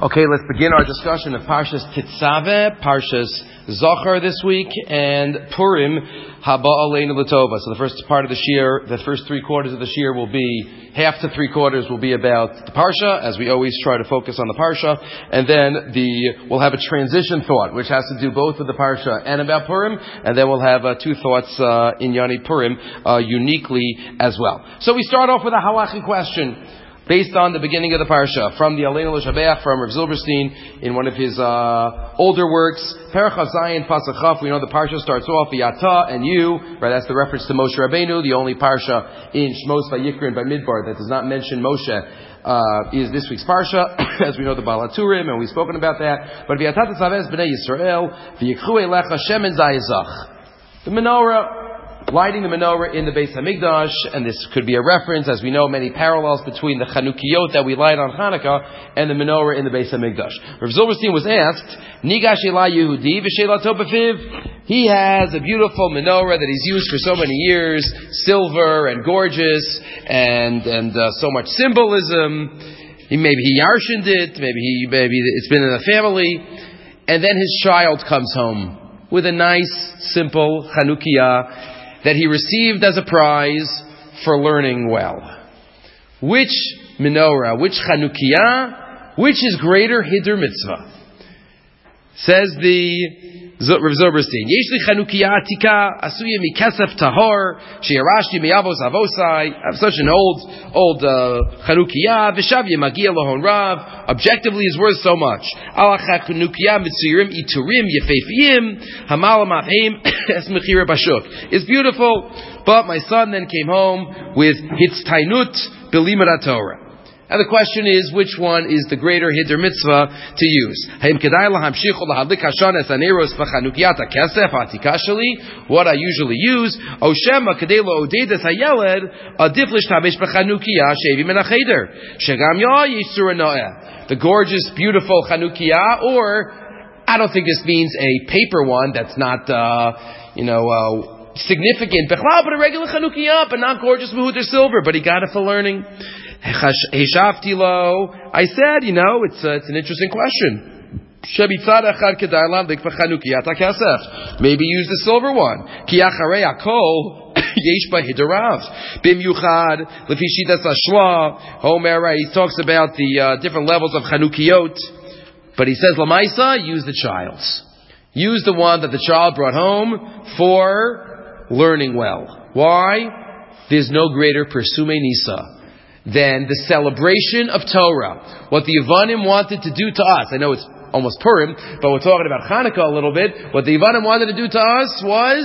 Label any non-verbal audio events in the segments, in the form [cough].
Okay, let's begin our discussion of Parshas Tetzaveh, Parshas Zachor this week, and Purim Haba Aleinu Latova. So the first part of the year, the first three quarters of the year will be, half to three quarters will be about the Parsha, as we always try to focus on the Parsha, and then the, we'll have a transition thought, which has to do both with the Parsha and about Purim, and then we'll have uh, two thoughts uh, in Yani Purim uh, uniquely as well. So we start off with a halachic question based on the beginning of the parsha from the Aleinu L'Shabeach from Rav Zilberstein in one of his uh, older works. Perach Zayin Pasachaf. We know the parsha starts off Yata and you. Right, that's the reference to Moshe Rabbeinu, the only parsha in Shmos Vayikra and Bamidbar that does not mention Moshe. Uh, is this week's parsha, [coughs] as we know the Baal HaTurim, and we've spoken about that. But V'yatat Tzavez B'nei Yisrael, V'yikhu Elecha Shemen Zayizach. The menorah lighting the menorah in the Beis Hamikdash, and this could be a reference, as we know, many parallels between the Chanukiyot that we light on Hanukkah and the menorah in the Beis Hamikdash. Rav Zilberstein was asked, Nigash Yehudi v'shelato He has a beautiful menorah that he's used for so many years, silver and gorgeous, and and uh, so much symbolism. He, maybe he yarshined it, maybe he maybe it's been in the family, and then his child comes home with a nice, simple Chanukiah that he received as a prize for learning well. Which menorah, which Chanukiah, which is greater Hiddur Mitzvah? Says the Rav. Yesh li atika asuya tahor avosai. I have such an old, old uh, magia lohon rav. Objectively, is worth so much. Iturim yefefiyim hamalam [coughs] es mechira bashuk. It's beautiful, but my son then came home with hitztainut b'limat Torah. And the question is, which one is the greater hiddur mitzvah to use? What I usually use, The gorgeous, beautiful chanukiya, or, I don't think this means a paper one that's not, uh, you know, uh, significant, but a regular chanukiya, but not gorgeous mahut or silver, but he got it for learning. I said, you know, it's, uh, it's an interesting question. Maybe use the silver one. [coughs] Homer, he talks about the uh, different levels of Chanukiyot. But he says, Lamaisa, use the child's. Use the one that the child brought home for learning well. Why? There's no greater Persume Nisa than the celebration of Torah. What the Yavanim wanted to do to us. I know it's almost Purim, but we're talking about Hanukkah a little bit. What the Yavanim wanted to do to us was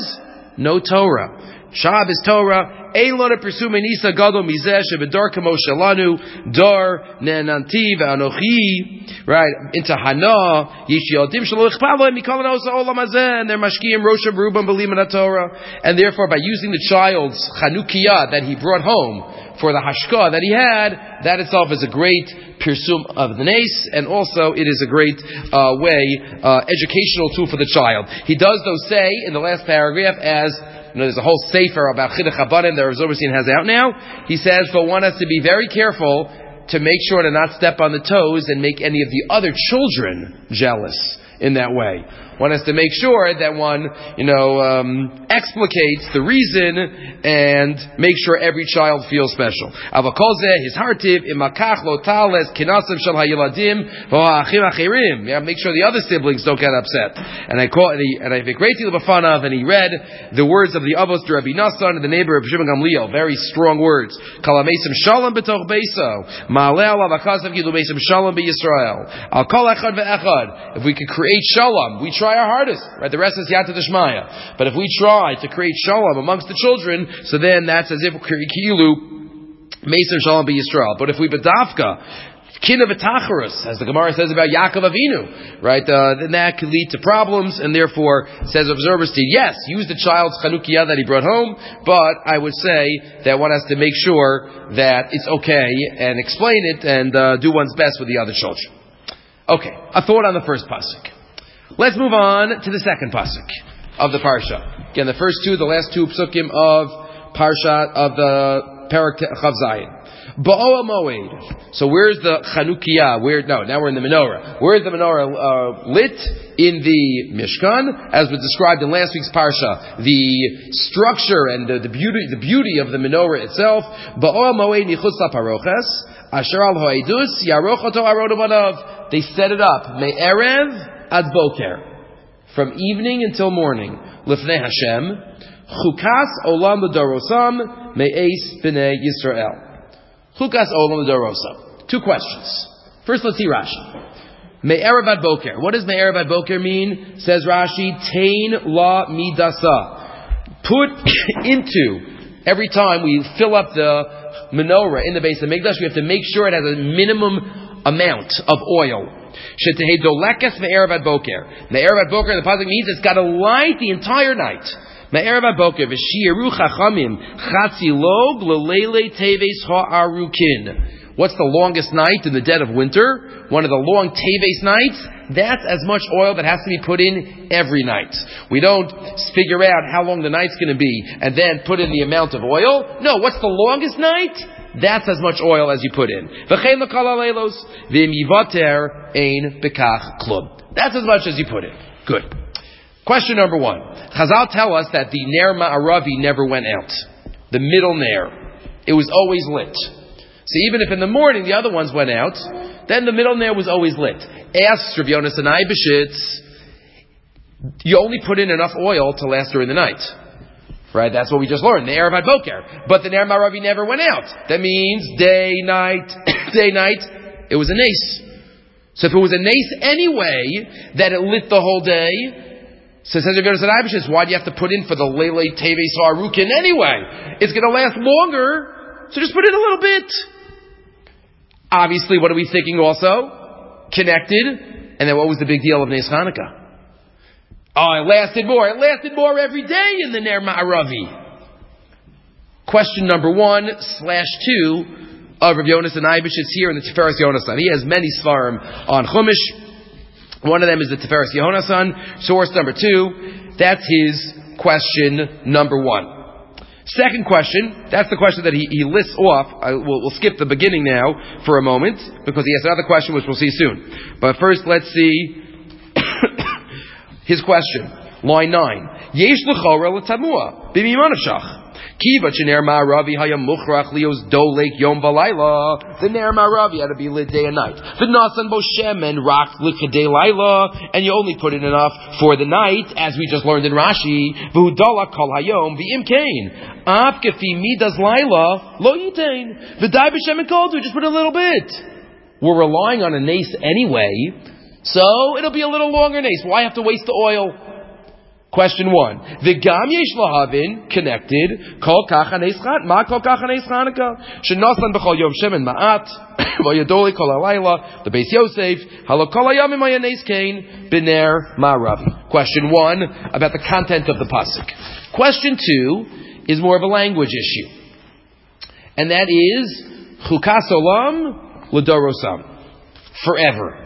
no Torah. Shabbos Torah, Eilon pursue menisa gado mizeh shebedar kamo shalanu dar nenantiv anochi right into Hana yish yodim shelo ichpalo mikalan osa olam hazeh and they're mashkiim rosha berubam belim Torah and therefore by using the child's Chanukiah that he brought home for the hashka that he had, that itself is a great pirsum of the nace, and also it is a great uh, way, uh, educational tool for the child. He does, though, say in the last paragraph, as you know, there's a whole sefer about chiduch habanim that Rav has out now. He says, but one has to be very careful to make sure to not step on the toes and make any of the other children jealous in that way. One has to make sure that one, you know, um, explicates the reason and make sure every child feels special. Avakoze, his hartiv, imakach lo tales, kinasim shal hayiladim, achirim. Yeah, make sure the other siblings don't get upset. And I call, and, he, and I fun of, and he read the words of the Avos Rabbi Nassan, the neighbor of Shimon Gamliel, very strong words. Kalamesim shalom betoch beso, ma'aleh avakasav gilu mesim shalom beYisrael. Al kol echad ve'echad. If we could create shalom, we try try our hardest. Right? The rest is yata deshmaya. But if we try to create shalom amongst the children, so then that's as if kilu Mason Shalom be Yisrael. But if we bedavka, kin of as the Gemara says about Yaakov Avinu, right? Uh, then that could lead to problems, and therefore says observers to yes, use the child's chanukiah that he brought home, but I would say that one has to make sure that it's okay and explain it and uh, do one's best with the other children. Okay, a thought on the first pasuk. Let's move on to the second pasuk of the parsha. Again, the first two, the last two psukim of parsha of the parak Chav Zayin. Moed. So where's the Chanukiah? Where, no, now we're in the menorah. Where is the menorah uh, lit? In the Mishkan, as was described in last week's Parsha. The structure and the, the beauty, the beauty of the menorah itself. Moed. Asher al. They set it up. Ad Boker. From evening until morning. Lifnei Hashem. Chukas Olam L'Dorosam Me'es B'nei Yisrael. Chukas Olam Dorosa. Two questions. First, let's see Rashi. Me'erev boker. What does Me'erev boker mean? Says Rashi, Tain la midasa. Put [coughs] into, every time we fill up the menorah in the base of Migdash, we have to make sure it has a minimum amount of oil. Shetehe dolekes me'erev boker. Me'erev boker, the positive means it's got to light the entire night. Ma'erev boker v'shiru chachamim chatzi log lelele teves ha'arukin. What's the longest night in the dead of winter? One of the long teves nights. That's as much oil that has to be put in every night. We don't figure out how long the night's going to be and then put in the amount of oil. No, what's the longest night? That's as much oil as you put in. That's as much as you put in. Good. Question number one. Chazal tell us that the Ner Ma'aravi never went out. The middle Ner. It was always lit. So even if in the morning the other ones went out, then the middle Ner was always lit. Ask Rav and Eibeshitz, you only put in enough oil to last during the night. Right? That's what we just learned. The Erev Boker. But the Ner Ma'aravi never went out. That means day, night, [coughs] day, night. It was a nace. So if it was a nace anyway, that it lit the whole day, so says Rav Yonasan why do you have to put in for the Lele Teve Sarukin anyway? It's going to last longer, so just put in a little bit. Obviously, what are we thinking also? Connected, and then what was the big deal of Nes Hanukkah? Oh, it lasted more. It lasted more every day in the Ner Ma'aravi. Question number one slash two of Rav Yonas and Eibish is here in the Tiferes Yonasan. He has many svarim on Chumash. One of them is the Tiferes Yehonasan. Source number two, that's his question number one. Second question, that's the question that he, he lists off. I, we'll, we'll, skip the beginning now for a moment because he has another question which we'll see soon. But first, let's see his question. Line 9. Yesh l'chora l'tamua b'mimanashach. Kiva Ner Ma'aravi Hayam Muchrach Leo's Dolek Yom Valayla. The Ner Ma'aravi had to be lit day and night. The Nasan Boshem and Rak Likadei Laila. And you only put in enough for the night, as we just learned in Rashi. V'hudala Kol Hayom V'im Kain. Af Kefi Midas Laila Lo Yitain. V'dai and Kol just put a little bit. We're relying on a nace anyway. So it'll be a little longer nace. Why have to waste the oil? Question one. The gam yesh lahavin connected. Kol kachanes chan. Ma kol kachanes chanukah. Shenosan b'chol yom shemen ma'at. [coughs] Vayadoli kol alayla. The base Yosef. Halo kol hayamim mayanes kain. Biner ma'ravi. Question one about the content of the pasuk. Question two is more of a language issue. And that is chukas olam l'dorosam. Forever.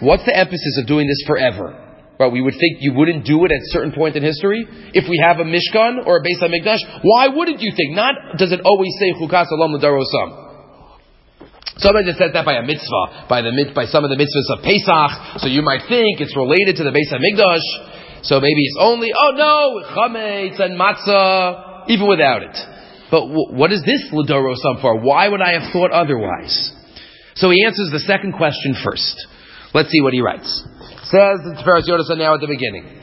What's the emphasis of doing this forever? Well, we would think you wouldn't do it at a certain point in history. If we have a Mishkan or a Beis HaMikdash, why wouldn't you think? Not does it always say Chukas Olam L'Darosam. Somebody just said that by a mitzvah, by the by some of the mitzvahs of Pesach. So you might think it's related to the Beis Hamikdash. So maybe it's only oh no chametz and matzah, even without it. But w- what is this l'dorosam for? Why would I have thought otherwise? So he answers the second question first. Let's see what he writes. Says the Tiferes Yonasan now at the beginning.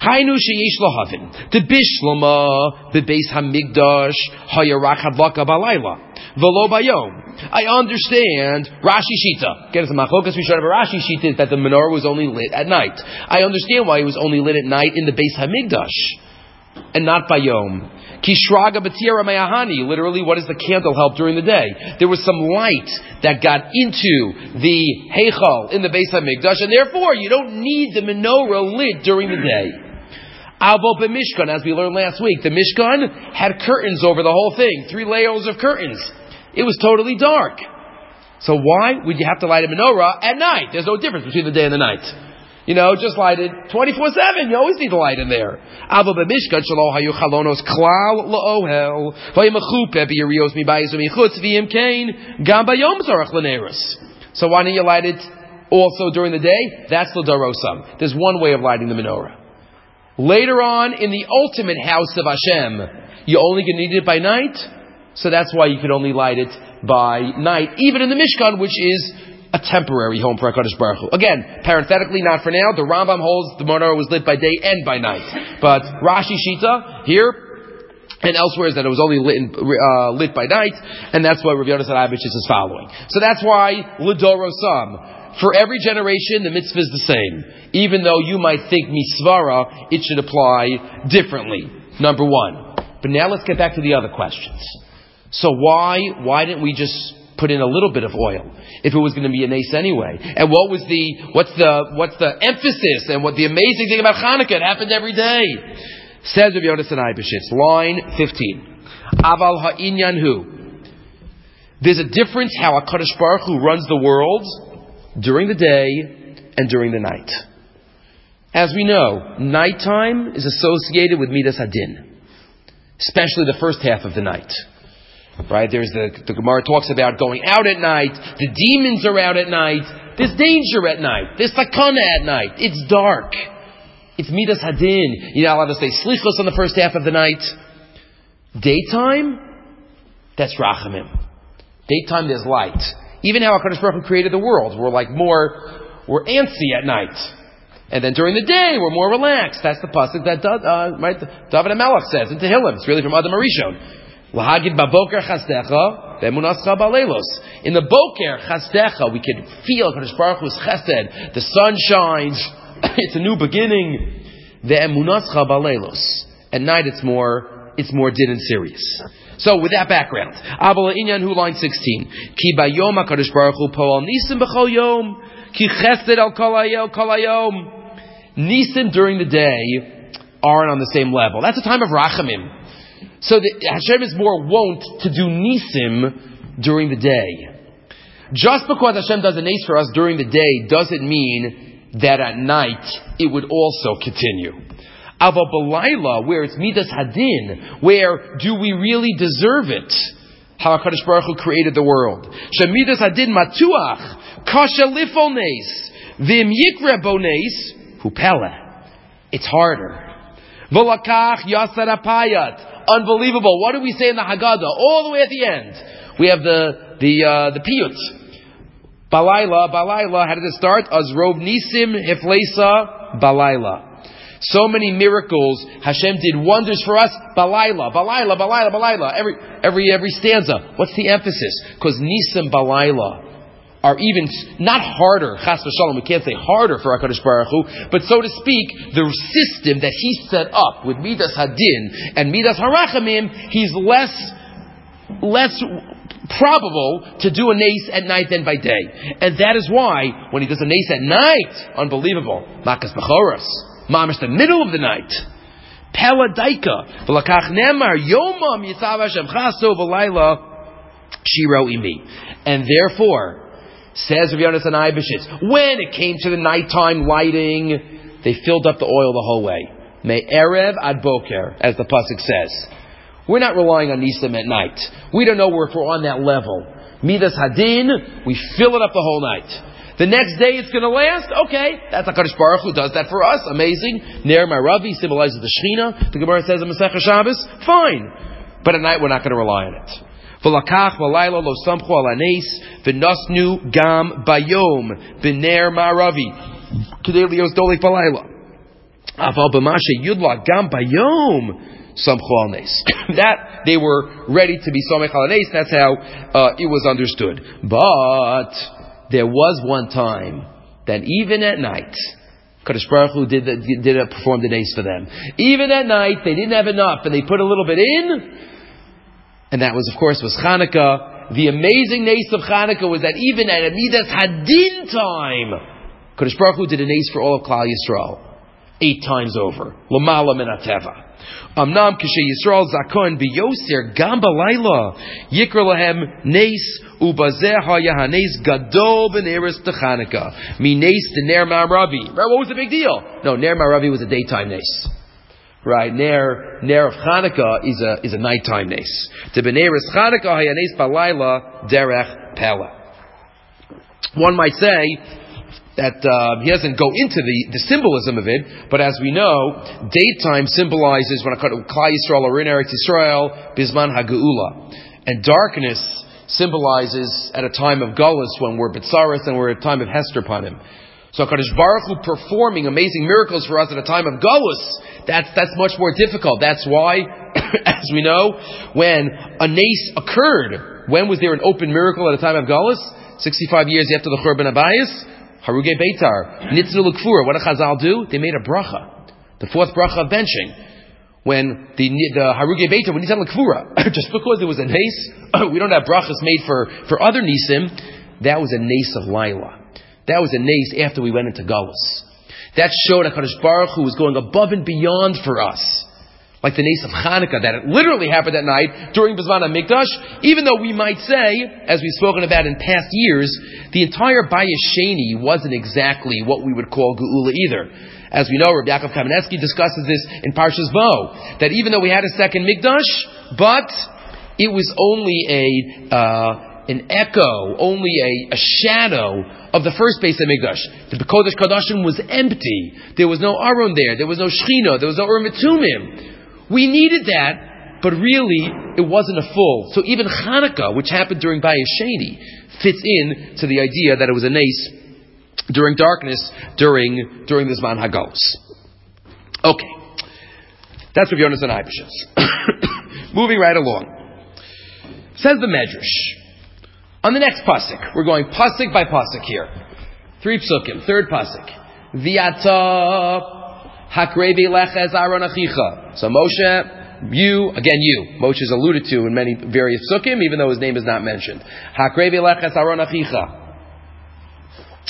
Hainu sheyish lohavin. The bishlama bebeis hamigdash hayarak hadlaka balayla. Velo bayom. I understand Rashi Shita. Get us a machokas. We should have a Rashi Shita that the menorah was only lit at night. I understand why it was only lit at night in the base Hamigdash and not by Yom. Kishraga batira mayahani. Literally, what does the candle help during the day? There was some light that got into the heichal in the base of Mikdash, and therefore you don't need the menorah lit during the day. Avo Mishkan, as we learned last week, the Mishkan had curtains over the whole thing, three layers of curtains. It was totally dark. So why would you have to light a menorah at night? There's no difference between the day and the night. You know, just light it 24-7. You always need a light in there. So why don't you light it also during the day? That's the darosam. There's one way of lighting the menorah. Later on, in the ultimate house of Hashem, you only can need it by night, so that's why you can only light it by night, even in the Mishkan, which is a temporary home for HaKadosh Baruch Hu. Again, parenthetically, not for now, the Rambam holds the menorah was lit by day and by night. But Rashi Shita, here, and elsewhere is that it was only lit, in, uh, lit by night, and that's why Rav Yonasan Abish is following. So that's why Lidorosam. For every generation, the mitzvah is the same. Even though you might think misvara, it should apply differently. Number one. But now let's get back to the other questions. So why, why didn't we just put in a little bit of oil if it was going to be an ace anyway? And what was the, what's the, what's the emphasis and what the amazing thing about Hanukkah? It happened every day. Says Rabbi Yonasan Eibeshitz, line 15. Aval ha'inyan hu. There's a difference how HaKadosh Baruch Hu runs the world during the day and during the night. As we know, nighttime is associated with Midas Hadin, especially the first half of the night. Right? There's the, the Gemara talks about going out at night. The demons are out at night. There's danger at night. There's sakana at night. It's dark. It's midas hadin. You're not allowed to say slichos on the first half of the night. Daytime, that's rachamim. Daytime, there's light. Even how HaKadosh Baruch Hu created the world, we're like more, we're antsy at night. And then during the day, we're more relaxed. That's the pasuk that uh, right, David says in Tehillim. It's really from Adam Arishon. In the boker chastecha, we can feel Kadosh Baruch Hu's chesed. The sun shines. [coughs] it's a new beginning. Ve'emunascha balelos. At night, it's more, it's more din and serious. So, with that background, Abala Inyan Hu, line 16. Ki bayom HaKadosh Baruch Hu po'al nisim b'chol yom. Ki chesed al kolayom. Nisim during the day aren't on the same level. That's a time of rachamim. So the, Hashem is more wont to do nisim during the day. Just because Hashem does a nace for us during the day doesn't mean that at night it would also continue. Ava Belaila, where it's midas hadin, where do we really deserve it? How HaKadosh Baruch Hu created the world. Shemidas hadin matuach, kasha lifones, vim yikre bones, hupele. It's harder. Volakach yasar apayat, Unbelievable. What do we say in the Haggadah? All the way at the end. We have the, the, uh, the piyut. Balayla, Balayla, how did it start? Azrov Nisim Heflesa Balayla. So many miracles. Hashem did wonders for us. Balayla, Balayla, Balayla, Balayla. Every, every, every stanza. What's the emphasis? Because Nisim Balayla are even not harder, chas v'shalom, we can't say harder for HaKadosh Baruch Hu, but so to speak, the system that he set up with Midas Hadin and Midas Harachamim, he's less, less probable to do a nace at night than by day. And that is why, when he does a nace at night, unbelievable, Makas Bechoros, Mamish the middle of the night, Pella Daika, V'lakach Nemar, Yomam Yitzav Hashem Chaso V'layla, Shiro Imi. And therefore, Says Rav Yonasan Eibeshitz, when it came to the nighttime lighting, they filled up the oil the whole way. May Erev ad Boker, as the Pasuk says. We're not relying on Nisim at night. We don't know if we're on that level. Midas Hadin, we fill it up the whole night. The next day it's going to last? Okay. That's HaKadosh Baruch who does that for us. Amazing. Ner Maravi symbolizes the Shechina. The Gemara says in Masechah Shabbos. Fine. But at night we're not going to rely on it. V'lakach v'layla lo samchu al anes v'nosnu gam bayom b'ner ma'aravi. K'dei lios dolik v'layla aval b'mashe yudla gam bayom samchu al nes [coughs] that they were ready to be somech al that's how uh, it was understood. But there was one time that even at night Kadosh Baruch Hu did, did a, perform the days for them. Even at night, they didn't have enough, and they put a little bit in, and that was, of course, was Hanukkah. The amazing nace of Hanukkah was that even at Amidas Hadin time, Kodesh Baruch Hu did a nace for all of Klal Yisrael. eight times over. Lamala min ateva. Amnam kishe Yisrael zakon biyoser gam balayla yikra lahem nes ubazeh hayahanes gadol beneris techaneka mi nes the ner. Right? What was the big deal? No, ner ma'aravi was a daytime nes. Right, ner ner of Hanukkah is a is a nighttime nes. To beneris Hanukkah hayanes balayla derech pella. One might say that uh, he doesn't go into the, the symbolism of it, but as we know, daytime symbolizes when Klal Yisrael are in Eretz Yisrael, Bisman Hagula, and darkness symbolizes at a time of Gullus when we're Bitzaris and we're at a time of Hester upon him. So Hakadosh Baruch Hu performing amazing miracles for us at a time of Gullus, that's that's much more difficult. That's why, [coughs] as we know, when a nace occurred, when was there an open miracle at a time of Gullus? 65 years after the Churban Abayis, Haruge Beitar, Nitznu L'Kfura. What did Chazal do? They made a bracha. The fourth bracha of benching. When the, the Haruge Beitar, when Nitznu L'Kfura, [coughs] just because there was a nace, [coughs] we don't have brachas made for, for other nisim, that was a nace of Lila. That was a nace after we went into Gullus. That showed HaKadosh Baruch Hu was going above and beyond for us like the nace of Hanukkah, that it literally happened that night during Bizman Mikdash, even though we might say, as we've spoken about in past years, the entire Bayesheni wasn't exactly what we would call Geula either. As we know, Rabbi Yaakov Kamenetsky discusses this in Parshas Bo, that even though we had a second Mikdash, but it was only a, uh, an echo, only a, a, shadow of the first base of Mikdash. The Kodesh Kadashim was empty. There was no Aron there. There was no Shechina. There was no Urmitumim. We needed that, but really, it wasn't a full. So even Hanukkah, which happened during Bayesheni, fits in to the idea that it was a nace during darkness during, during the Zman Hagos. Okay. That's what Yonas and Ibishas. Moving right along. Says the Medrash. On the next pasuk, we're going pasuk by pasuk here. Three psukim, third pasuk. Viata Hakrevi leches Aaron achicha. So Moshe, you, again you, Moshe is alluded to in many various sukkim, even though his name is not mentioned. Hakrevi leches Aaron achicha.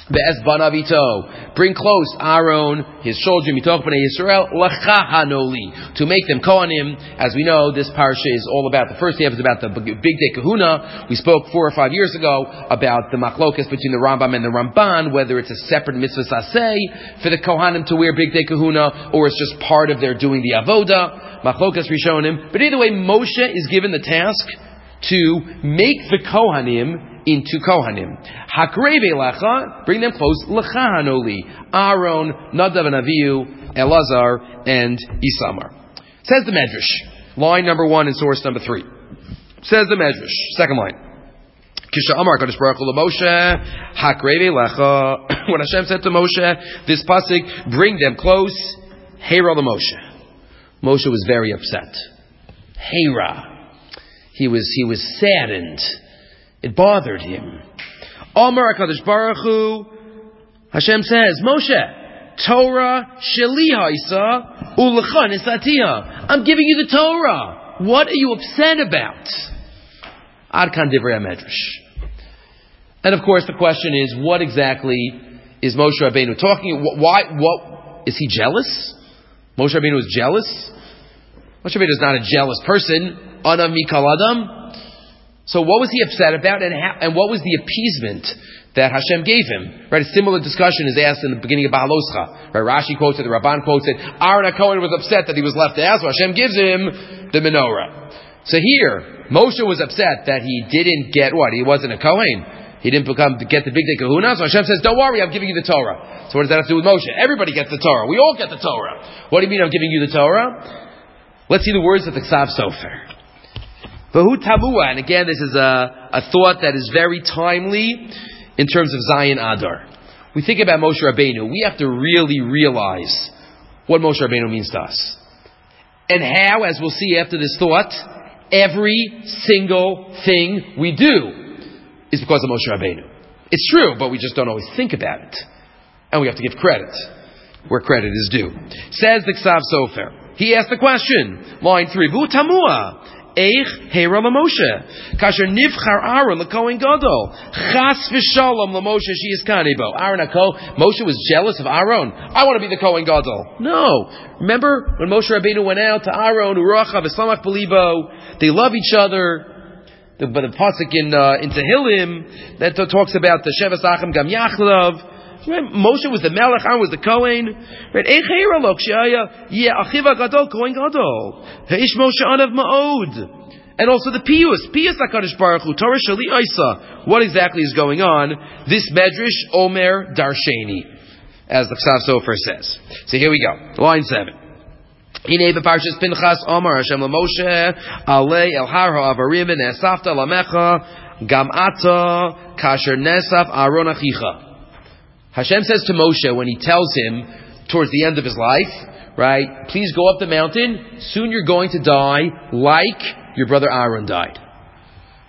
Be'ez banavito. Bring close Aaron, his children, mitoch b'nei Yisrael, hanoli, to make them kohanim. As we know, this parsha is all about, the first half is about the bigdei kehunah. We spoke four or five years ago about the machlokas between the Rambam and the Ramban, whether it's a separate mitzvah saseh for the kohanim to wear bigdei kehunah, or it's just part of their doing the avoda. Machlokas rishonim. But either way, Moshe is given the task to make the kohanim into Kohanim. Hakreve lecha, bring them close, lechahanoli, Aaron, Nadav and Avihu, Elazar, and Isamar. Says the Medrash, line number one and source number three. Says the Medrash, second line. Kisha Amar Kadosh Baruch Hu Moshe Hakreve Lecha. [coughs] When Hashem said to Moshe, this pasuk, bring them close. Hera the Moshe. Moshe was very upset. Hera. He was he was saddened. It bothered him. Omar HaKadosh Baruch Hu, Hashem says, Moshe, Torah shelihaisa ulachan isatiya. I'm giving you the Torah. What are you upset about? Adkan divrei medrash. And of course, the question is, what exactly is Moshe Rabbeinu talking? Why? What is he jealous? Moshe Rabbeinu is jealous. Moshe Rabbeinu is not a jealous person. Anam mikal adam. So what was he upset about, and, and what was the appeasement that Hashem gave him? Right, a similar discussion is asked in the beginning of Bahaloscha. Right, Rashi quotes it, the Rabban quotes it. Aaron HaKohen was upset that he was left out, so Hashem gives him the menorah. So here, Moshe was upset that he didn't get what? He wasn't a Kohen. He didn't become get the bigdei kehunah. So Hashem says, "Don't worry, I'm giving you the Torah." So what does that have to do with Moshe? Everybody gets the Torah. We all get the Torah. What do you mean I'm giving you the Torah? Let's see the words of the Ksav Sofer. Vahu tamua, and again, this is a, a thought that is very timely in terms of Zion Adar. We think about Moshe Rabbeinu. We have to really realize what Moshe Rabbeinu means to us. And how, as we'll see after this thought, every single thing we do is because of Moshe Rabbeinu. It's true, but we just don't always think about it. And we have to give credit where credit is due. Says the Ksav Sofer. He asked the question, line three, Vu Tamua, Eich Hera Moshe. Kasher Nivchar Aaron Lakohen Gadol. Chas v'shalom Moshe she is Kanibo. Aaron Ako. Moshe was jealous of Aaron. I want to be the Kohen Gadol. No. Remember when Moshe Rabbeinu went out to Aaron, Uracha v'Samach Belibo. They love each other. The, but the pasuk in uh, in Tehillim that talks about the Shevas Achim Gam Yachlav. Right? Moshe was the Melech, Aaron was the Kohen. Right? Kohen Gadol. Heish Moshe Anav Ma'od. And also the Pius, Pius HaKadosh Baruch Hu, Torah Shali. What exactly is going on? This Medrash, Omer Darsheni, as the Ksav Sofer says. So here we go. Line 7. Hine b'parshas Pinchas Omar Hashem LaMoshe Alei El Har HaAvarim Nesafta Lamecha Gam Ata Kasher Nesaf Aaron Achicha Hashem says to Moshe when he tells him towards the end of his life, right, please go up the mountain. Soon you're going to die like your brother Aaron died.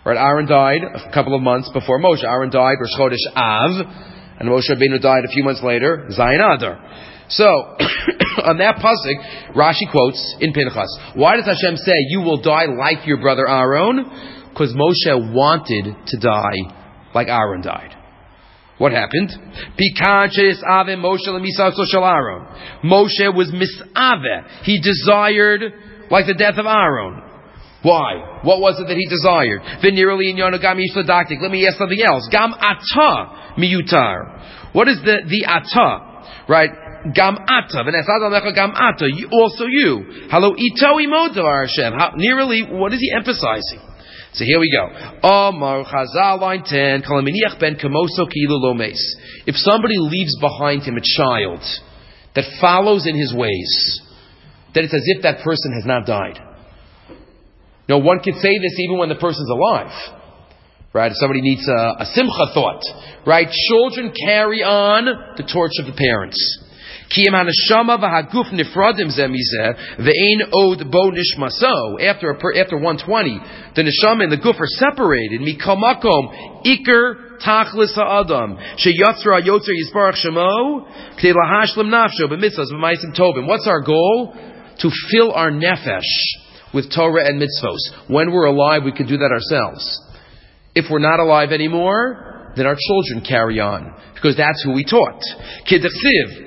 Right, Aaron died a couple of months before Moshe. Aaron died Rosh Chodesh Av, and Moshe Rabbeinu died a few months later, Zayin Adar. So, [coughs] on that pasuk, Rashi quotes in Pinchas. Why does Hashem say you will die like your brother Aaron? Because Moshe wanted to die like Aaron died. What happened? Moshe was misave. He desired like the death of Aaron. Why? What was it that he desired? Let me ask something else. Gam ata miyutar. What is the, the ata? Right? Gam ata. Gam ata. Also you. Hello ito imodavar Hashem. Nearly, what is he emphasizing? So here we go. Chazal line 10, ben kamoso If somebody leaves behind him a child that follows in his ways, then it's as if that person has not died. No, one could say this even when the person's alive. Right? If somebody needs a, a simcha thought. Right? Children carry on the torch of the parents. Bo nishmaso. After after 120, the neshama and the guf are separated. Mikamakom iker tachlis ha'adam sheyatzra yotzer yisbarach shemo k'tei lahashlim nafsho b'mitzvahs b'maisim tovim. What's our goal? To fill our nefesh with Torah and mitzvos. When we're alive, we can do that ourselves. If we're not alive anymore, then our children carry on because that's who we taught. Kidachsiv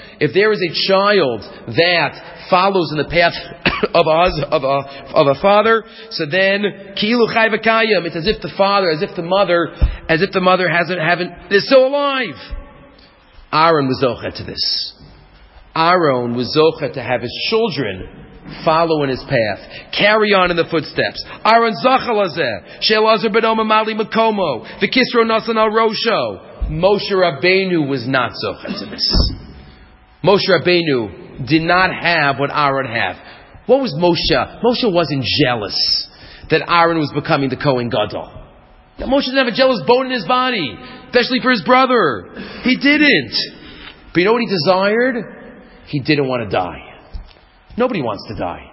If there is a child that follows in the path [coughs] of a, of a, of a father, so then kilu chayvakayim. It's as if the father, as if the mother, as if the mother hasn't haven't is still alive. Aaron was zochet to this. Aaron was zochet to have his children follow in his path, carry on in the footsteps. Aaron zachalazeh, she'elazar ben mali makomo, the kisro nasan al rosho. Moshe Rabbeinu was not zochet to this. Moshe Rabbeinu did not have what Aaron had. What was Moshe? Moshe wasn't jealous that Aaron was becoming the Kohen Gadol. Now, Moshe didn't have a jealous bone in his body, especially for his brother. He didn't. But you know what he desired? He didn't want to die. Nobody wants to die.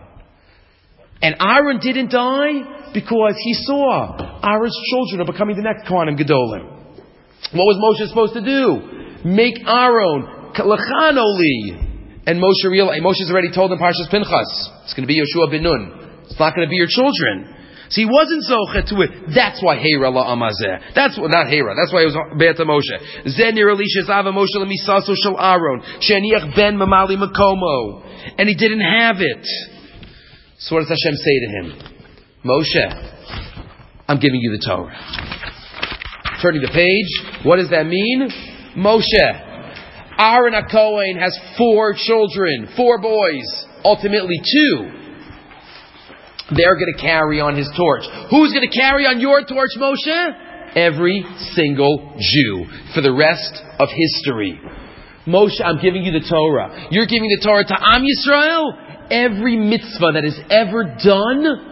And Aaron didn't die because he saw Aaron's children are becoming the next Kohanim Gedolim. What was Moshe supposed to do? Make Aaron And Moshe realized, Moshe's already told in Parshas Pinchas, it's going to be Yeshua ben Nun. It's not going to be your children. So he wasn't zochet to it. That's why Hera la amazeh. That's what, not Hera. That's why it was Beta Moshe. Zen Elisha ava Moshe lemisaso shel Aaron. Sheniach ben mamali makomo. And he didn't have it. So what does Hashem say to him? Moshe, I'm giving you the Torah. Turning the page, what does that mean? Moshe, Aaron Cohen has four children, four boys, ultimately two. They're going to carry on his torch. Who's going to carry on your torch, Moshe? Every single Jew for the rest of history. Moshe, I'm giving you the Torah. You're giving the Torah to Am Yisrael. Every mitzvah that is ever done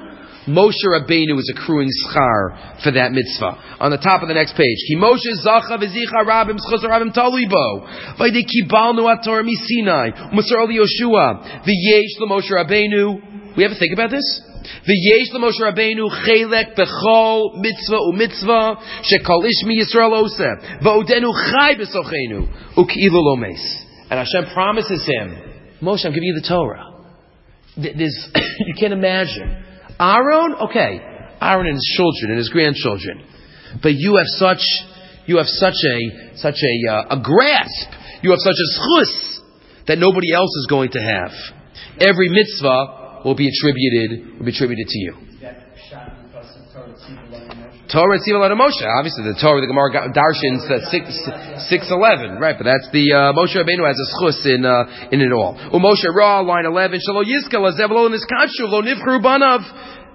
Moshe Rabbeinu is accruing schar for that mitzvah. On the top of the next page, Ki Moshe zacha v'zicha rabim schus rabim talubo. Vayde kibalnu ator misinai. Musar Ali Yoshua. V'yesh l'Moshe Rabbeinu. We ever think about this? V'yesh l'Moshe Rabbeinu chelek b'chol mitzvah u'mitzvah shekol ish mi Yisrael oseh. V'odenu chai b'sochenu. U'ki'ilu lomes. And Hashem promises him, Moshe, I'm giving you the Torah. There's, [coughs] you can't imagine Aaron, okay, Aaron and his children and his grandchildren, but you have such you have such a such a uh, a grasp, you have such a schus that nobody else is going to have. Every mitzvah will be attributed will be attributed to you. Torah Tziva Lada Moshe. Obviously, the Torah, the Gemara Darshins, uh, six six eleven, right? But that's the uh, Moshe Rabbeinu has a schus in uh, in it all. Moshe Ra, line eleven. Shalo Yizkel Azevlo Niskachu Lo Nivchru Banav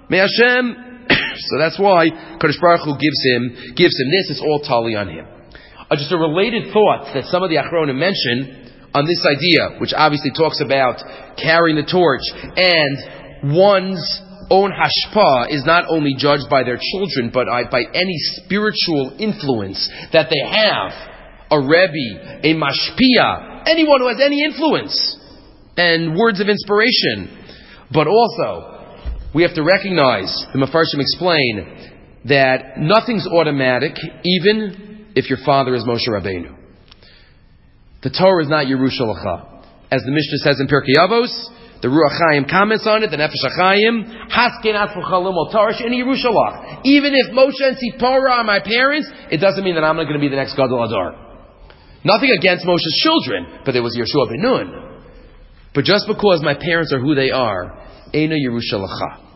May Hashem. [coughs] So that's why Kadosh Baruch Hu gives him gives him this. It's all tali on him. Uh, just a related thought that some of the Achronim mention on this idea, which obviously talks about carrying the torch and one's own hashpa is not only judged by their children, but by any spiritual influence that they have. A rebbe, a mashpia, anyone who has any influence, and words of inspiration. But also, we have to recognize, the Mefarshim explain, that nothing's automatic, even if your father is Moshe Rabbeinu. The Torah is not Yerusha As the Mishnah says in Pirkei Avos, the Ruach Chaim comments on it, the Nefesh HaChaim, Hasken Atfuchalim Tarish in Yerushalach. Even if Moshe and Sipora are my parents, it doesn't mean that I'm not going to be the next Gadol Adar. Nothing against Moshe's children, but there was Yeshua ben Nun. But just because my parents are who they are, Eina Yerushalachah.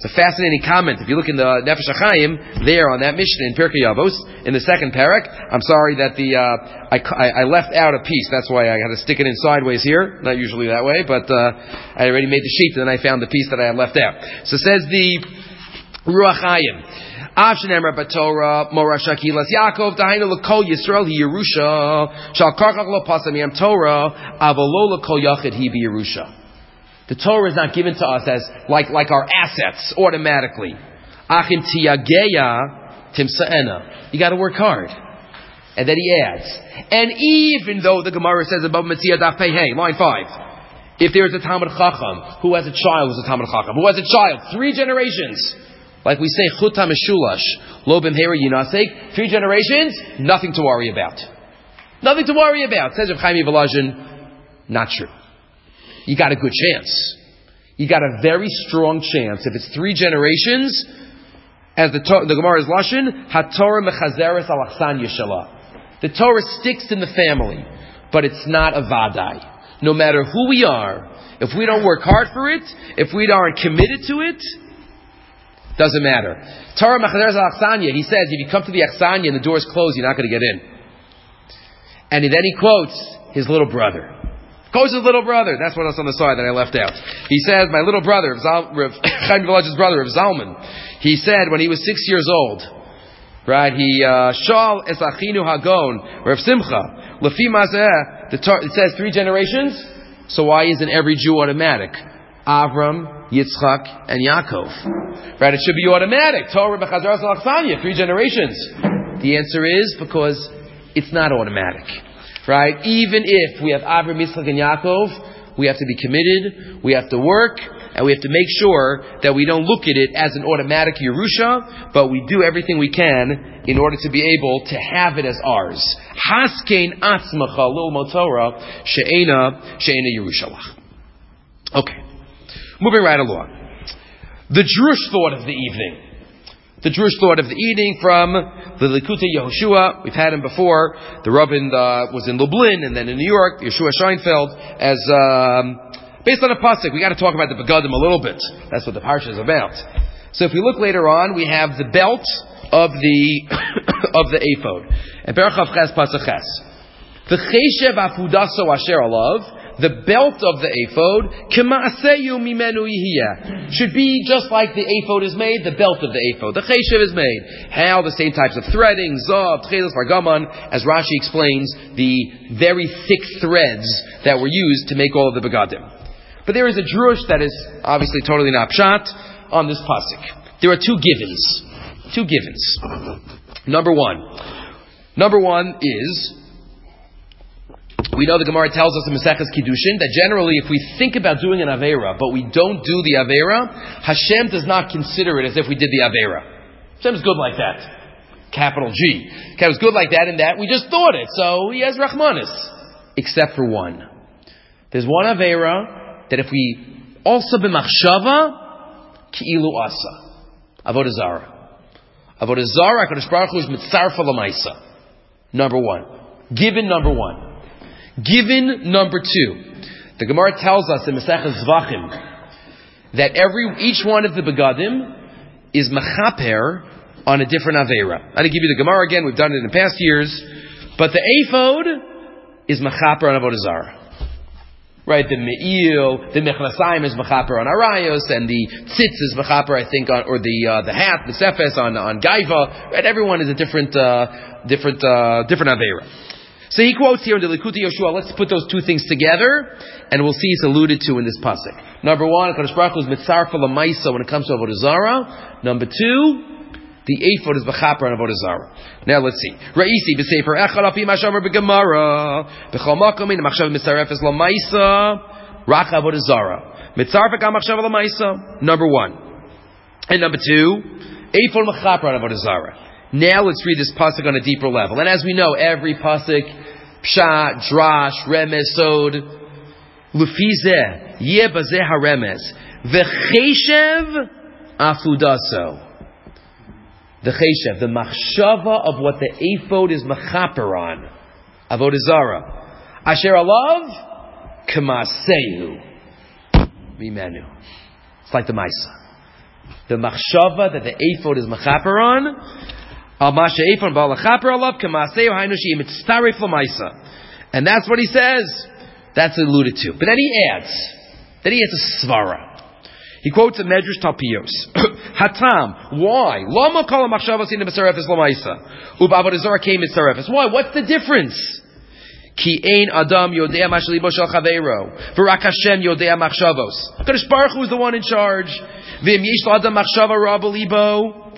It's a fascinating comment. If you look in the Nefesh HaChaim, there on that Mishnah in Pirkei Avos, in the second parak, I'm sorry that the, uh, I, I, left out a piece. That's why I had to stick it in sideways here. Not usually that way, but, uh, I already made the sheet and then I found the piece that I had left out. So says the Ruach Chaim. Av shenemar b'Torah mora shakilas Yaakov dahainu l'kol Yisrael hi Yerusha shal karchach lo pasam yam Torah. The Torah is not given to us as like, like our assets automatically. Achim timsaena. You got to work hard. And then he adds, and even though the Gemara says Bava Metzia Daf Hey, line five, if there is a Talmud Chacham who has a child who's a Talmud Chacham, who has a child, three generations, like we say, Chuta Meshulash, Lobim Heri Yinasek, three generations, nothing to worry about. Nothing to worry about. Says of Chaim Volozhin, not true you got a good chance. You got a very strong chance. If it's three generations, as the, the Gemara is Lashon, HaTorah mechazeres. The Torah sticks in the family, but it's not a vadai. No matter who we are, if we don't work hard for it, if we aren't committed to it, doesn't matter. Torah mechazeres he says, if you come to the achsanya and the door is closed, you're not going to get in. And then he quotes his little brother. Goes his little brother. That's what else on the side that I left out. He says, my little brother, [coughs] Chaim Volozhin's brother, of Zalman, he said when he was six years old, right, he, uh, Shal es achinu hagon, Rav Simcha, lefi mazeh, it says three generations, so why isn't every Jew automatic? Avram, Yitzchak, and Yaakov. Right, it should be automatic. Torah b'chazar three generations. The answer is because it's not automatic. Right? Even if we have Abraham, Yitzchak, and Yaakov, we have to be committed, we have to work, and we have to make sure that we don't look at it as an automatic Yerusha, but we do everything we can in order to be able to have it as ours. Haskein atzmacha lil motora she'ena she'ena Yerushalach. Okay. Moving right along. The Jewish thought of the evening the Jewish thought of the eating from the Likutei Yehoshua. We've had him before. The Rabbin uh, was in Lublin and then in New York, Yeshua Scheinfeld, as um, based on a pasuk. We got to talk about the begadim a little bit. That's what the parsha is about. So if we look later on, we have the belt of the [coughs] of the ephod. And Berchav Ches Pasach Ches. The Cheshev Afudaso Asher Alav the belt of the ephod, should be just like the ephod is made, the belt of the ephod. The cheshev is made. How the same types of threading, zav, tchelis, vargaman, as Rashi explains, the very thick threads that were used to make all of the begadim. But there is a drush that is obviously totally not pshat on this pasuk. there are two givens. Two givens. Number one. Number one is we know the Gemara tells us in Maseches Kiddushin that generally, if we think about doing an avera, but we don't do the avera, Hashem does not consider it as if we did the avera. Hashem's good like that. Capital G. Okay, it was good like that and that. We just thought it, so he has Rahmanis. Except for one. There's one avera that if we also b'machshava ki'ilu asa. Avodah zara. Avodah zara, HaKadosh Baruch Hu is mitzarfa. Number one. Given number one. Given number two, the Gemara tells us in Masechet Zvachim that every each one of the begadim is mechaper on a different avera. I didn't give you the Gemara again; we've done it in past years, but the ephod is mechaper on avodah zarah. Right, the me'il, the mechnasayim is mechaper on arayos, and the tzitz is mechaper, I think, on, or the uh, the hat, the sefes on on gaiva. Right, everyone is a different uh, different uh, different avera. So he quotes here in the Likutei Yoshua, let's put those two things together, and we'll see it's alluded to in this pasuk. Number one, Kadosh Baruch Hu is mitzar Maisa when it comes to Avodah Zarah. Number two, the ephod is b'chaper on Avodah Zarah. Now let's see. Ra'isi b'sefer echad api mashamer b'gemara b'chol makom in machshav mitzaref lamaisa rach Avodah Zarah. Mitzar v'gam machshav lamaisa. Number one. And number two, ephod mechaper on Avodah Zarah. Now let's read this pasuk on a deeper level. And as we know, every pasuk, pshat, drash, remes, sod, lufize, yebazeh haremes, v'cheshev afudaso. The cheshev, the machshava of what the ephod is machaper on, avodazara. Asher alav, kamasehu. Mimenu. It's like the Maisa. The machshava that the ephod is machaper on, and that's what he says. That's alluded to. But then he adds, then he adds a svara. He quotes a Medrash Talpios. [coughs] Hatam, why? Lama kala machshavas in Masarefis lamaisa. Ubavadazar came. Why? What's the difference? Ki ein adam yodea mashlibo shel chaveiro. V'rak Hashem yodea machshavos. Kadosh Baruch Hu is the one in charge. V'im yish adam machshava rabalibo.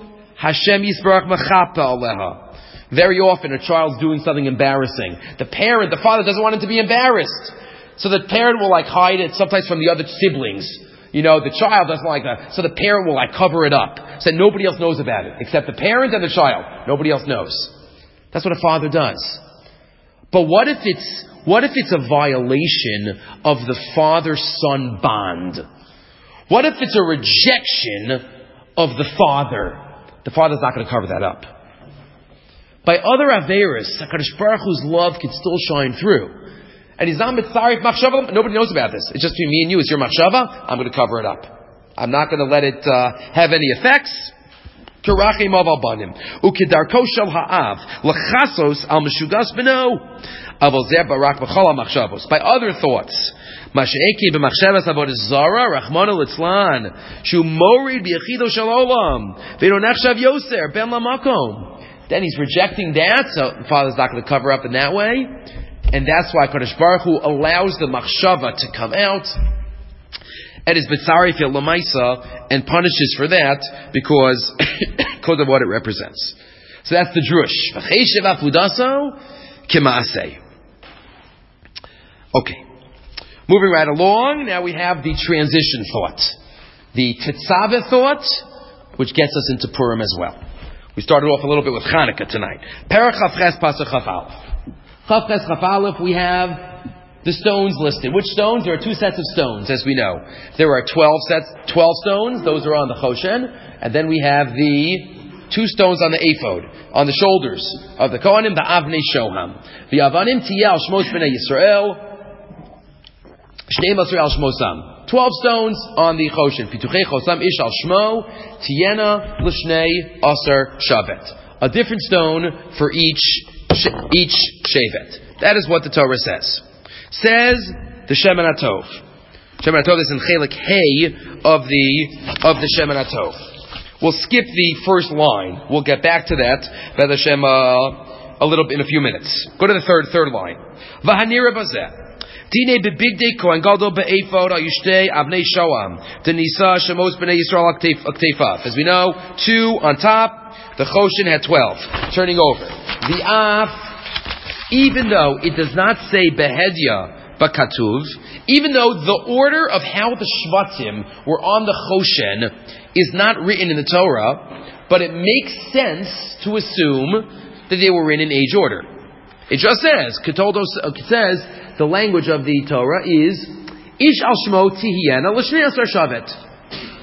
Hashem Yisbarach Machapa Aleha. Very often a child's doing something embarrassing. The parent, the father doesn't want him to be embarrassed. So the parent will like hide it sometimes from the other siblings. You know, the child doesn't like that. So the parent will like cover it up. So nobody else knows about it. Except the parent and the child. Nobody else knows. That's what a father does. But what if it's, what if it's a violation of the father-son bond? What if it's a rejection of the father? The father's not going to cover that up. By other Averis, HaKadosh Baruch Hu's love can still shine through. And he's not mitzarif machshava. Nobody knows about this. It's just between me and you. It's your machshava. I'm going to cover it up. I'm not going to let it uh, have any effects. Kirachim av albanim. Ukidarko shel ha'av. L'chasos al meshugas zeh barak b'chol. By other thoughts. Mashe'eki b'machshavas avodah zara, Rachmana litzlan, shu morid b'yechido shel olam, v'no nechshav yoser, ben lamakom. Then he's rejecting that, so the father's not going to cover up in that way. And that's why Kodesh Baruch Hu allows the machshava to come out, and is betzari fil lamaisa, and punishes for that, because, [coughs] because of what it represents. So that's the drush. Okay. Moving right along, now we have the transition thought. The Tetzaveh thought, which gets us into Purim as well. We started off a little bit with Hanukkah tonight. Perach Chafches Pasach Chaf we have the stones listed. Which stones? There are two sets of stones, as we know. There are 12 sets, 12 stones, those are on the Choshen, and then we have the two stones on the ephod, on the shoulders of the Kohanim, the Avnei Shoham. The Avanim Tiyal Shmos B'nai Yisrael, Twelve stones on the Choshen. Pituchei Chosam Ish al Shmo, Tiena L'shnei Aser Shavet. A different stone for each, each Shavet. That is what the Torah says. Says the Shemin HaTov. Shemin HaTov is in Chelik Hay of the, of the Shemin HaTov. We'll skip the first line. We'll get back to that, by the Shema, a little in a few minutes. Go to the third, third line. Vahanira Bazeh. Dine kohen gadol be'efod al yishtei avnei shoam. Denisa shemos b'nei Yisrael. As we know, two on top. The choshen had twelve. Turning over. The af, even though it does not say behedya but katuv, even though the order of how the shvatim were on the choshen is not written in the Torah, but it makes sense to assume that they were in an age order. It just says, it uh, says, the language of the Torah is, Ish al shmo tihiyena l'shnei asar shavet.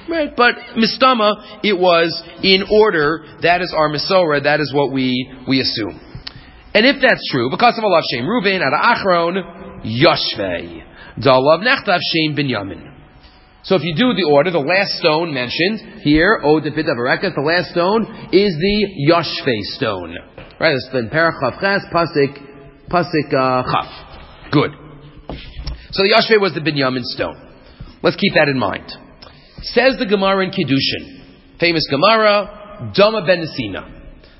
Right, but mistama, it was in order. That is our misora. That is what we we assume. And if that's true, because of Allah Shem Reuven at Achron Yoshvei Dalav Nechtav Shem Binyamin. So if you do the order, the last stone mentioned here, O Depit the last stone is the Yoshvei stone. Right, it's been Parachav Ches, Pasik, Pasik uh, Chaf. Good. So the Yoshvei was the Binyamin stone. Let's keep that in mind. Says the Gemara in Kiddushin, famous Gemara, Dama ben Sina.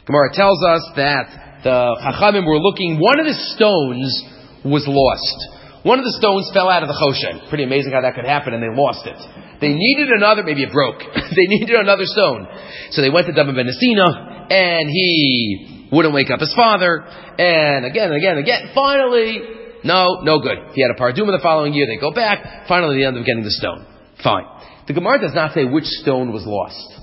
Gemara tells us that the Chachamim were looking, one of the stones was lost. One of the stones fell out of the Choshen. Pretty amazing how that could happen, and they lost it. They needed another, maybe it broke. [laughs] they needed another stone. So they went to Dama ben Sina, and he wouldn't wake up his father, and again and again and again. Finally, no, no good. He had a Parduma the following year. They go back. Finally, they end up getting the stone. Fine. The Gemara does not say which stone was lost.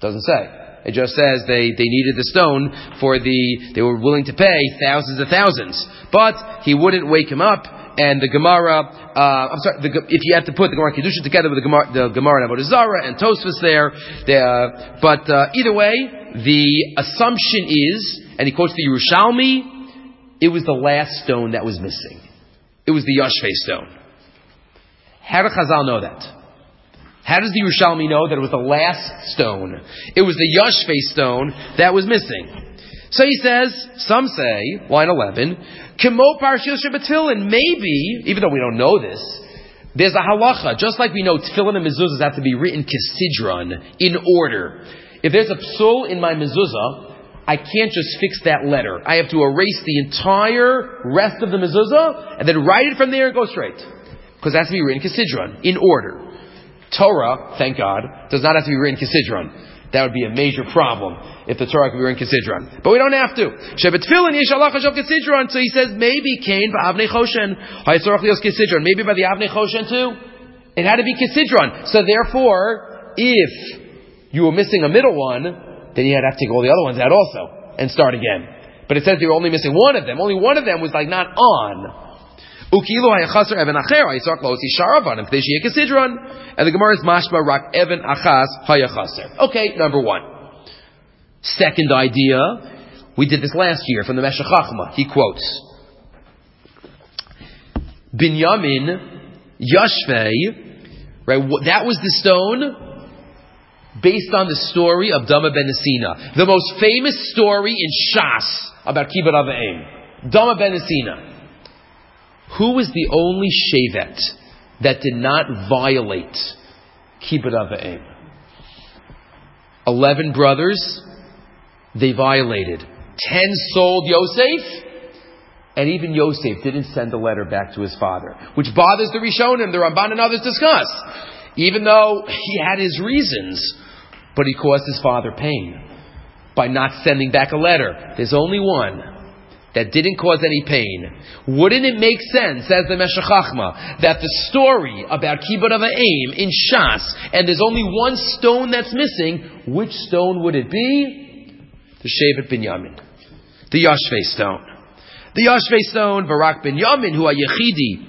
Doesn't say. It just says they, they needed the stone for the, they were willing to pay thousands of thousands. But he wouldn't wake him up, and the Gemara, uh, I'm sorry, the, if you have to put the Gemara Kedusha together with the Gemara, the Gemara and Zara and Tosfos there, uh, but uh, either way, the assumption is, and he quotes the Yerushalmi, it was the last stone that was missing. It was the Yashvei stone. How did Chazal know that? How does the Yerushalmi know that it was the last stone? It was the Yashvei stone that was missing. So he says, some say, line 11, Kimo Parshil Shabbatilin, maybe, even though we don't know this, there's a halacha, just like we know tefillin and mezuzahs have to be written kisidron, in order. If there's a psul in my mezuzah, I can't just fix that letter. I have to erase the entire rest of the mezuzah, and then write it from there and go straight. Because has to be written kisidron, in order. Torah, thank God, does not have to be written kisidron. That would be a major problem if the Torah could be written kisidron. But we don't have to. Shevet tefillin yesh kisidron. So he says maybe Cain ba'avnei choshen ha'yisorach lios kisidron. Maybe by the avnei choshen too. It had to be kisidron. So therefore, if you were missing a middle one, then you had to have to take all the other ones out also and start again. But it says they were only missing one of them. Only one of them was like not on. Hayachaser evan acher kasidron. And the Gemara is mashma rak evan achas hayachaser. Okay, number one. Second idea, we did this last year from the Meshech. He quotes Binyamin Yashvei. Right, that was the stone based on the story of Dama ben Nesina, the most famous story in Shas about Kibbut Avim. Dama ben Nesina. Who was the only Shevet that did not violate Kibbut Avim? Eleven brothers, they violated. Ten sold Yosef, and even Yosef didn't send a letter back to his father, which bothers the Rishonim, the Ramban and others discuss. Even though he had his reasons, but he caused his father pain by not sending back a letter. There's only one that didn't cause any pain, wouldn't it make sense, as the Meshech Chachma, that the story about Kibbut of Aim in Shas, and there's only one stone that's missing, which stone would it be? The Shevet Binyamin. The Yashvei stone. The Yashvei stone, Barak Binyamin, who are Yechidi,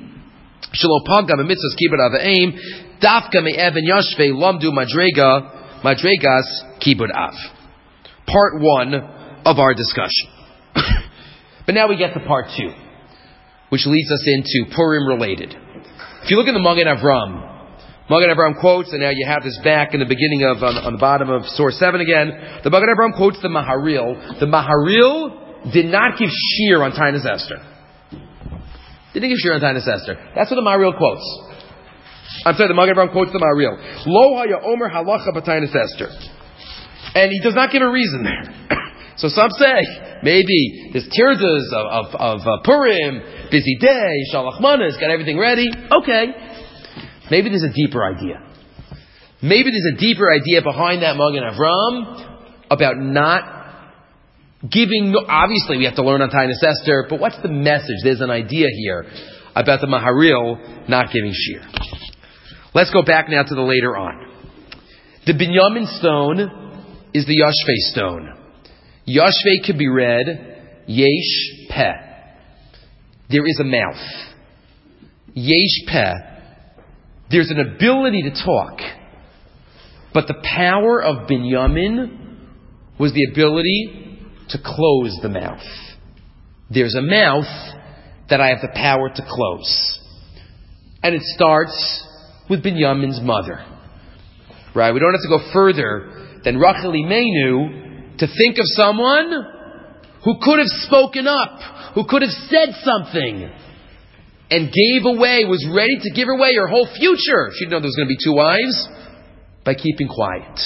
Shalopaga, Mitzvahs Kibbut of Aim, Dafka Me'evan Yashvei, Lamdu Madrega, Madregas kibud Av. Part one of our discussion. [coughs] But now we get to part two, which leads us into Purim related. If you look in the Magen Avram, Magen Avram quotes, and now you have this back in the beginning of, on, on the bottom of Source 7 again, the Magen Avram quotes the Maharil. The Maharil did not give shear on Tainus Esther. Didn't give shear on Tainus Esther. That's what the Maharil quotes. I'm sorry, the Magen Avram quotes the Maharil. Lo haya omer halacha b'Tainus Esther. And he does not give a reason there. [coughs] So some say maybe there's tirdas of, of, of uh, Purim busy day, Shalach Manas, got everything ready. Okay. Maybe there's a deeper idea. Maybe there's a deeper idea behind that Magen Avram about not giving, obviously we have to learn on Tainus Esther, but what's the message? There's an idea here about the Maharil not giving shear. Let's go back now to the later on. The Binyamin stone is the Yashve stone. Yashve could be read Yesh Peh. There is a mouth. Yesh Peh. There's an ability to talk. But the power of Binyamin was the ability to close the mouth. There's a mouth that I have the power to close. And it starts with Binyamin's mother. Right? We don't have to go further than Rachel Imenu to think of someone who could have spoken up, who could have said something, and gave away, was ready to give away her whole future. She didn't know there was going to be two wives by keeping quiet.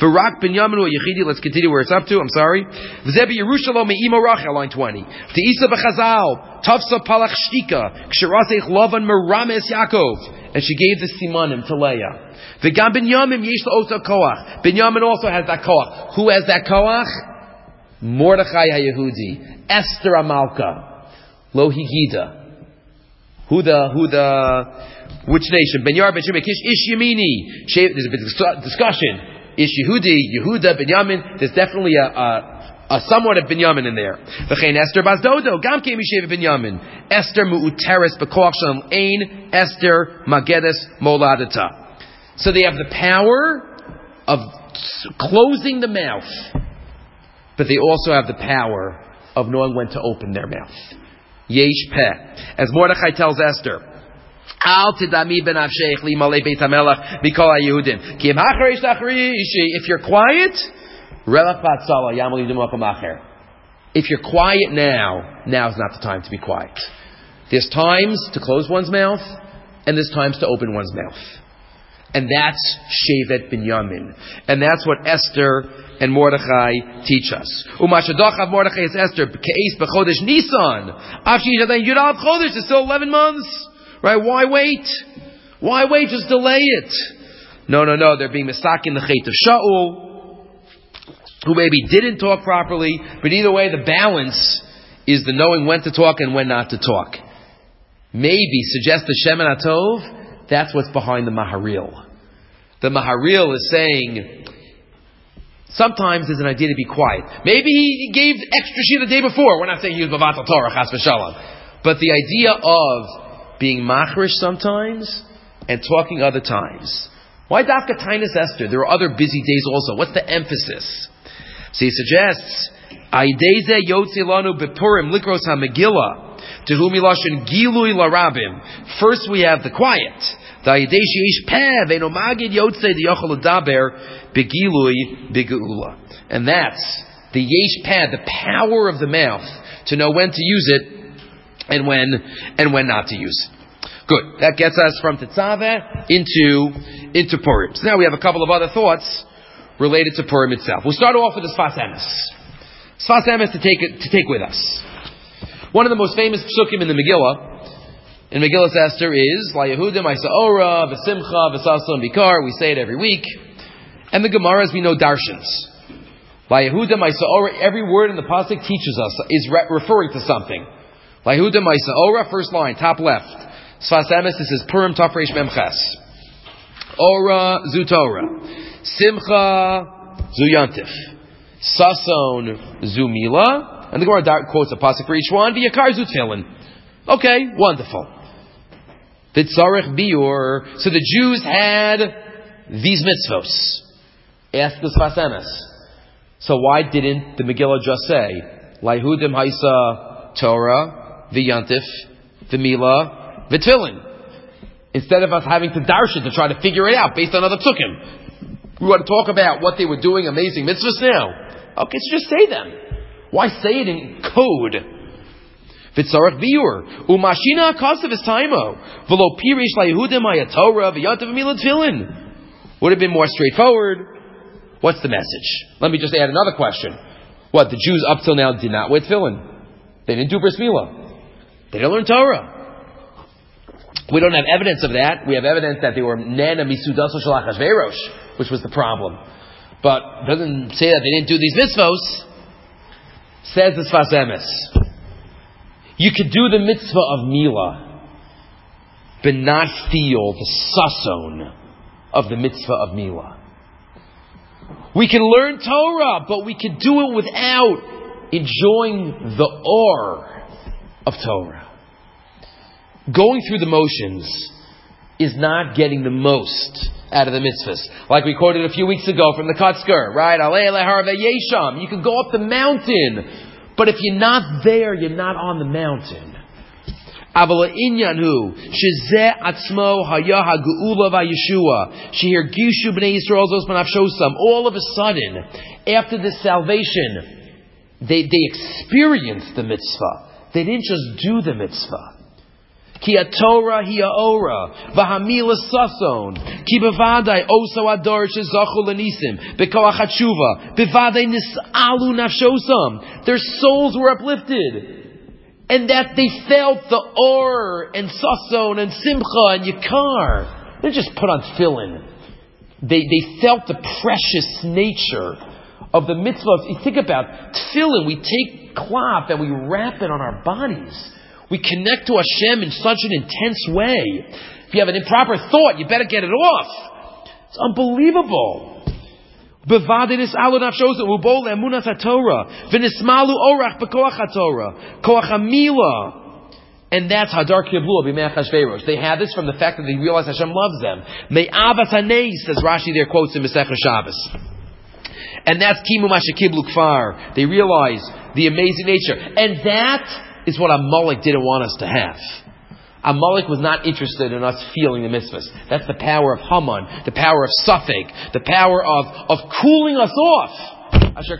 Virak ben Yaminu Yechidi, let's continue where it's up to, I'm sorry. V'zebi Yerushalom me'imo Rachel, line 20. V'te'isa b'chazal, tafsa palach shtika, k'sherasech lovan merames Yaakov. And she gave the simanim to Leah. V'gam ben Yamim yesh la'ota koach. Ben Yamin also has that koach. Who has that koach? Mordechai HaYehudi. Esther Amalka. Lo Higida. Who the, which nation? Ben Yar, Ben Shemekish, Ish Yemini. There's a bit of discussion. Ish Yehudi, Yehuda, Binyamin. There's definitely a, a, a somewhat of Binyamin in there. V'chein Esther Bazdodo, Gam Kem Yishev Binyamin. Esther Mu'uteres B'koach Shalom Ein, Esther Magedes Moladata. So they have the power of closing the mouth, but they also have the power of knowing when to open their mouth. Yesh Peh. As Mordechai tells Esther, If you're quiet. If you're quiet now, now is not the time to be quiet. There's times to close one's mouth, and there's times to open one's mouth. And that's Shevet Binyamin. And that's what Esther and Mordechai teach us. Umashadach Mordechai is Esther, Ke'es B'chodesh Nisan. After Yudal Chodesh, it's still 11 months. Right? Why wait? Why wait? Just delay it. No, no, no. They're being misak in the chait of Shaul, who maybe didn't talk properly, but either way, the balance is the knowing when to talk and when not to talk. Maybe suggest the Shemin Atov, that's what's behind the Maharil. The Maharil is saying, sometimes there's an idea to be quiet. Maybe he gave extra shit the day before. We're not saying he was Bavatal Torah, Chas v'shalom. But the idea of being machrish sometimes and talking other times. Why Dafka Tainus Esther? There are other busy days also. What's the emphasis? So he suggests, Aideze Yotzilanu Bepurim Likros HaMegillah, to whom Ilashin Gilui Larabim. First we have the quiet. And that's the Yesh pad, the power of the mouth, to know when to use it and when and when not to use. Good. That gets us from Tetzaveh into into Purim. So now we have a couple of other thoughts related to Purim itself. We'll start off with the Sfas Emes. Sfas Emes to take to take with us. One of the most famous psukim in the Megillah, in Megillah Esther, is La Yehudim Ora V'Simcha V'Sason Bikar. We say it every week, and the Gemara, as we know, darshans. La Yehudim Ora. Every word in the pasuk teaches us is re- referring to something. Lahuda Maisa Ora, first line, top left. Sfas Emes, this is Purim Tafresh Memches. Ora Zutora. Simcha Zuyantif. Sason Zumila. And the Gemara quotes a pasuk for each one. V'yakar Zutfilin. Okay, wonderful. Vitzarech Biur. So the Jews had these mitzvos. Ask the Sfas Emes. So why didn't the Megillah just say, Laihudim Haisa Torah, the Yantif, the the. Instead of us having to darsh it to try to figure it out based on other psukim. We want to talk about what they were doing, amazing mitzvahs now. Okay, so just say them. Why say it in code? Vitzarach biur. Umashina akasav is. V'lo pirish la Yehudim ayatorah v'yantiv v'mila tefillin. Would have been more straightforward. What's the message? Let me just add another question. What, the Jews up till now did not wear tefillin? They didn't do bris milah. They didn't learn Torah. We don't have evidence of that. We have evidence that they were Nana Misudaso Shalach Verosh, which was the problem. But doesn't say that they didn't do these mitzvos. Says the Sfas Emes. You could do the mitzvah of Mila, but not feel the sason of the mitzvah of Mila. We can learn Torah, but we can do it without enjoying the awe of Torah going through the motions is not getting the most out of the mitzvahs. Like we quoted a few weeks ago from the Kotsker, right? Yesham. You can go up the mountain, but if you're not there, you're not on the mountain. All of a sudden, after the salvation, they, they experienced the mitzvah. They didn't just do the mitzvah. Ki atorah hi aora, v'hamila sason, ki bevadai oso ador shezachu lenisim, bekoach hatshuva, bevadai nisalu nafshosam. Their souls were uplifted. And that they felt the or and sason and simcha and yakar. They just put on filling. They, they felt the precious nature of the mitzvah. If you think about tefillin, we take cloth and we wrap it on our bodies. We connect to Hashem in such an intense way. If you have an improper thought, you better get it off. It's unbelievable. Bevadinis alu nafshosu ubol emunas haTorah v'nismalu orach b'koach haTorah koach hamila. And that's Hadar Kiblua. They had this from the fact that they realized Hashem loves them. Me'avas haneis, as Rashi there quotes in Masech Shabbos. And that's Kimu Mashakiblu Kfar. They realize the amazing nature. And that is what Amalek didn't want us to have. Amalek was not interested in us feeling the mitzvahs. That's the power of Haman, the power of safek, the power of, of cooling us off. Asher.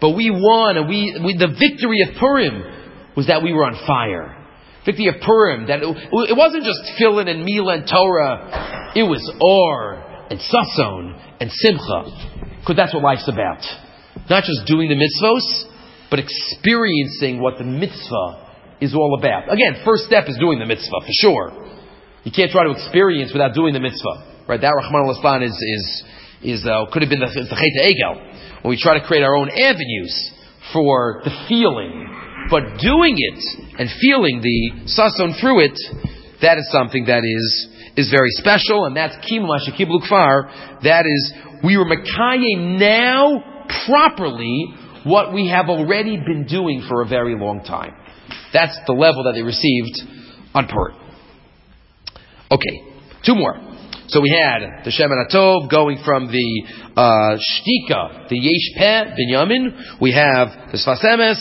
But we won, and we, we, the victory of Purim was that we were on fire. Victory of Purim, that it, it wasn't just Tefillin and Mila and Torah, it was Or and Sason and Simcha. Because that's what life's about. Not just doing the mitzvahs, but experiencing what the mitzvah is all about. Again, first step is doing the mitzvah, for sure. You can't try to experience without doing the mitzvah. Right? That Rahman al is, is, is uh, could have been the, the Chet Egel, when we try to create our own avenues for the feeling. But doing it and feeling the sason through it, that is something that is, is very special, and that's Kimu Kiblu Kfar. That is, we were Makaye now properly what we have already been doing for a very long time. That's the level that they received on Purim. Okay, two more. So we had the Shem Atov going from the uh, Shtika, the Yesh Peh, Binyamin. We have the Sfas Emes.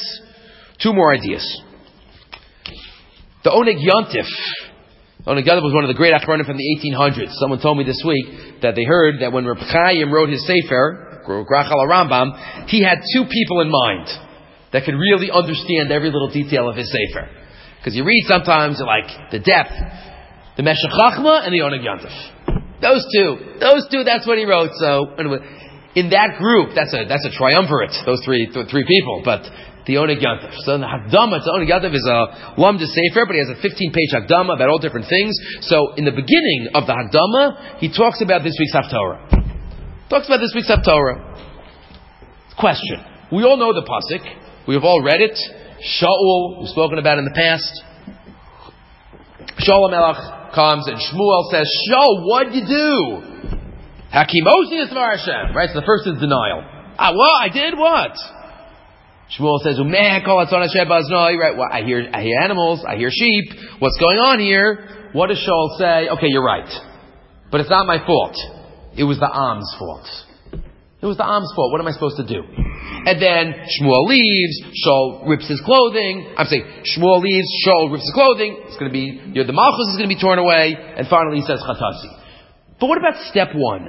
Two more ideas. The Oneg Yontif. Oneg Yontif was one of the great Achronim from the 1800s. Someone told me this week that they heard that when Reb Chaim wrote his Sefer, Grachal Rambam, he had two people in mind that could really understand every little detail of his Sefer. Because you read sometimes like the depth, the Meshech Chachma and the Oneg Yantif. Those two, those two, that's what he wrote. So in that group, that's a that's a triumvirate. Those three th- three people, but the Oneg Yantif. So the Hagdama to Oneg Yantif is a Lamda Sefer, but he has a 15-page Hagdama about all different things. So in the beginning of the Hagdama, he talks about this week's Haftorah. Talks about this week's Haftorah. Question. We all know the pasuk. We've all read it. Shaul, we've spoken about in the past. Shaul Melech comes and Shmuel says, Shaul, what'd you do? Hakimosi is Hashem. Right? So the first is denial. Ah, what? I did what? Shmuel says, Right? Well, I hear, I hear animals. I hear sheep. What's going on here? What does Shaul say? Okay, you're right. But it's not my fault. It was the Am's fault. It was the Am's fault. What am I supposed to do? And then Shmuel leaves, Shaul rips his clothing. I'm saying Shmuel leaves, Shaul rips his clothing. It's going to be, you know, the Malchus is going to be torn away. And finally he says Chatasi. But what about step one?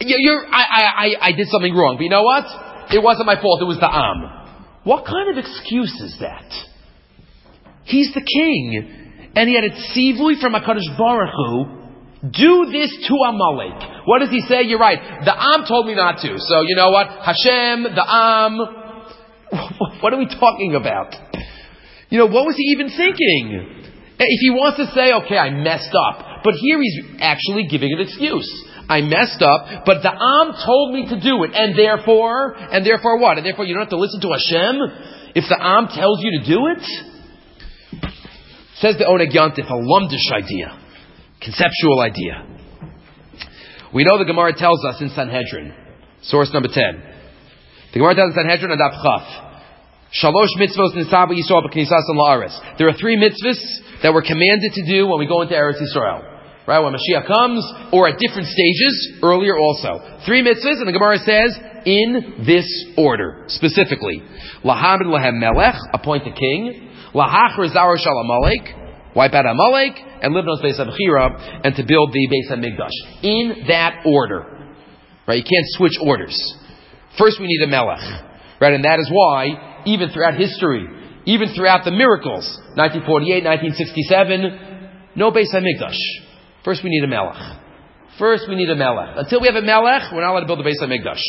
You're, I, I, I did something wrong, but you know what? It wasn't my fault, it was the Am. What kind of excuse is that? He's the king, and he had a tzivui from HaKadosh Baruch Hu do this to Amalek. What does he say? You're right. The Am told me not to. So you know what? Hashem, the Am. [laughs] What are we talking about? You know, what was he even thinking? If he wants to say, okay, I messed up, but here he's actually giving an excuse. I messed up, but the Am told me to do it, and therefore, and therefore what? And therefore you don't have to listen to Hashem if the Am tells you to do it? Says the Oneg Yontif, a lumdish idea, conceptual idea. We know the Gemara tells us in Sanhedrin, source number 10. The Gemara tells in Sanhedrin Adab Chaf. Shalosh mitzvos nisaba Yisrael b'knisas la'aretz. There are three mitzvahs that we're commanded to do when we go into Eretz Yisrael. Right, when Mashiach comes, or at different stages, earlier also. Three mitzvahs, and the Gemara says, in this order, specifically. Lahamid lahem melech, appoint a king. Lahachar zara shal Amalek, wipe out Amalek, and live on Beis HaBechira, and to build the Beis HaMikdash. In that order. Right, you can't switch orders. First we need a melech. Right, and that is why, even throughout history, even throughout the miracles, 1948, 1967, no Beis HaMikdash. First we need a melech. First we need a melech. Until we have a melech, we're not allowed to build a base of Mikdash.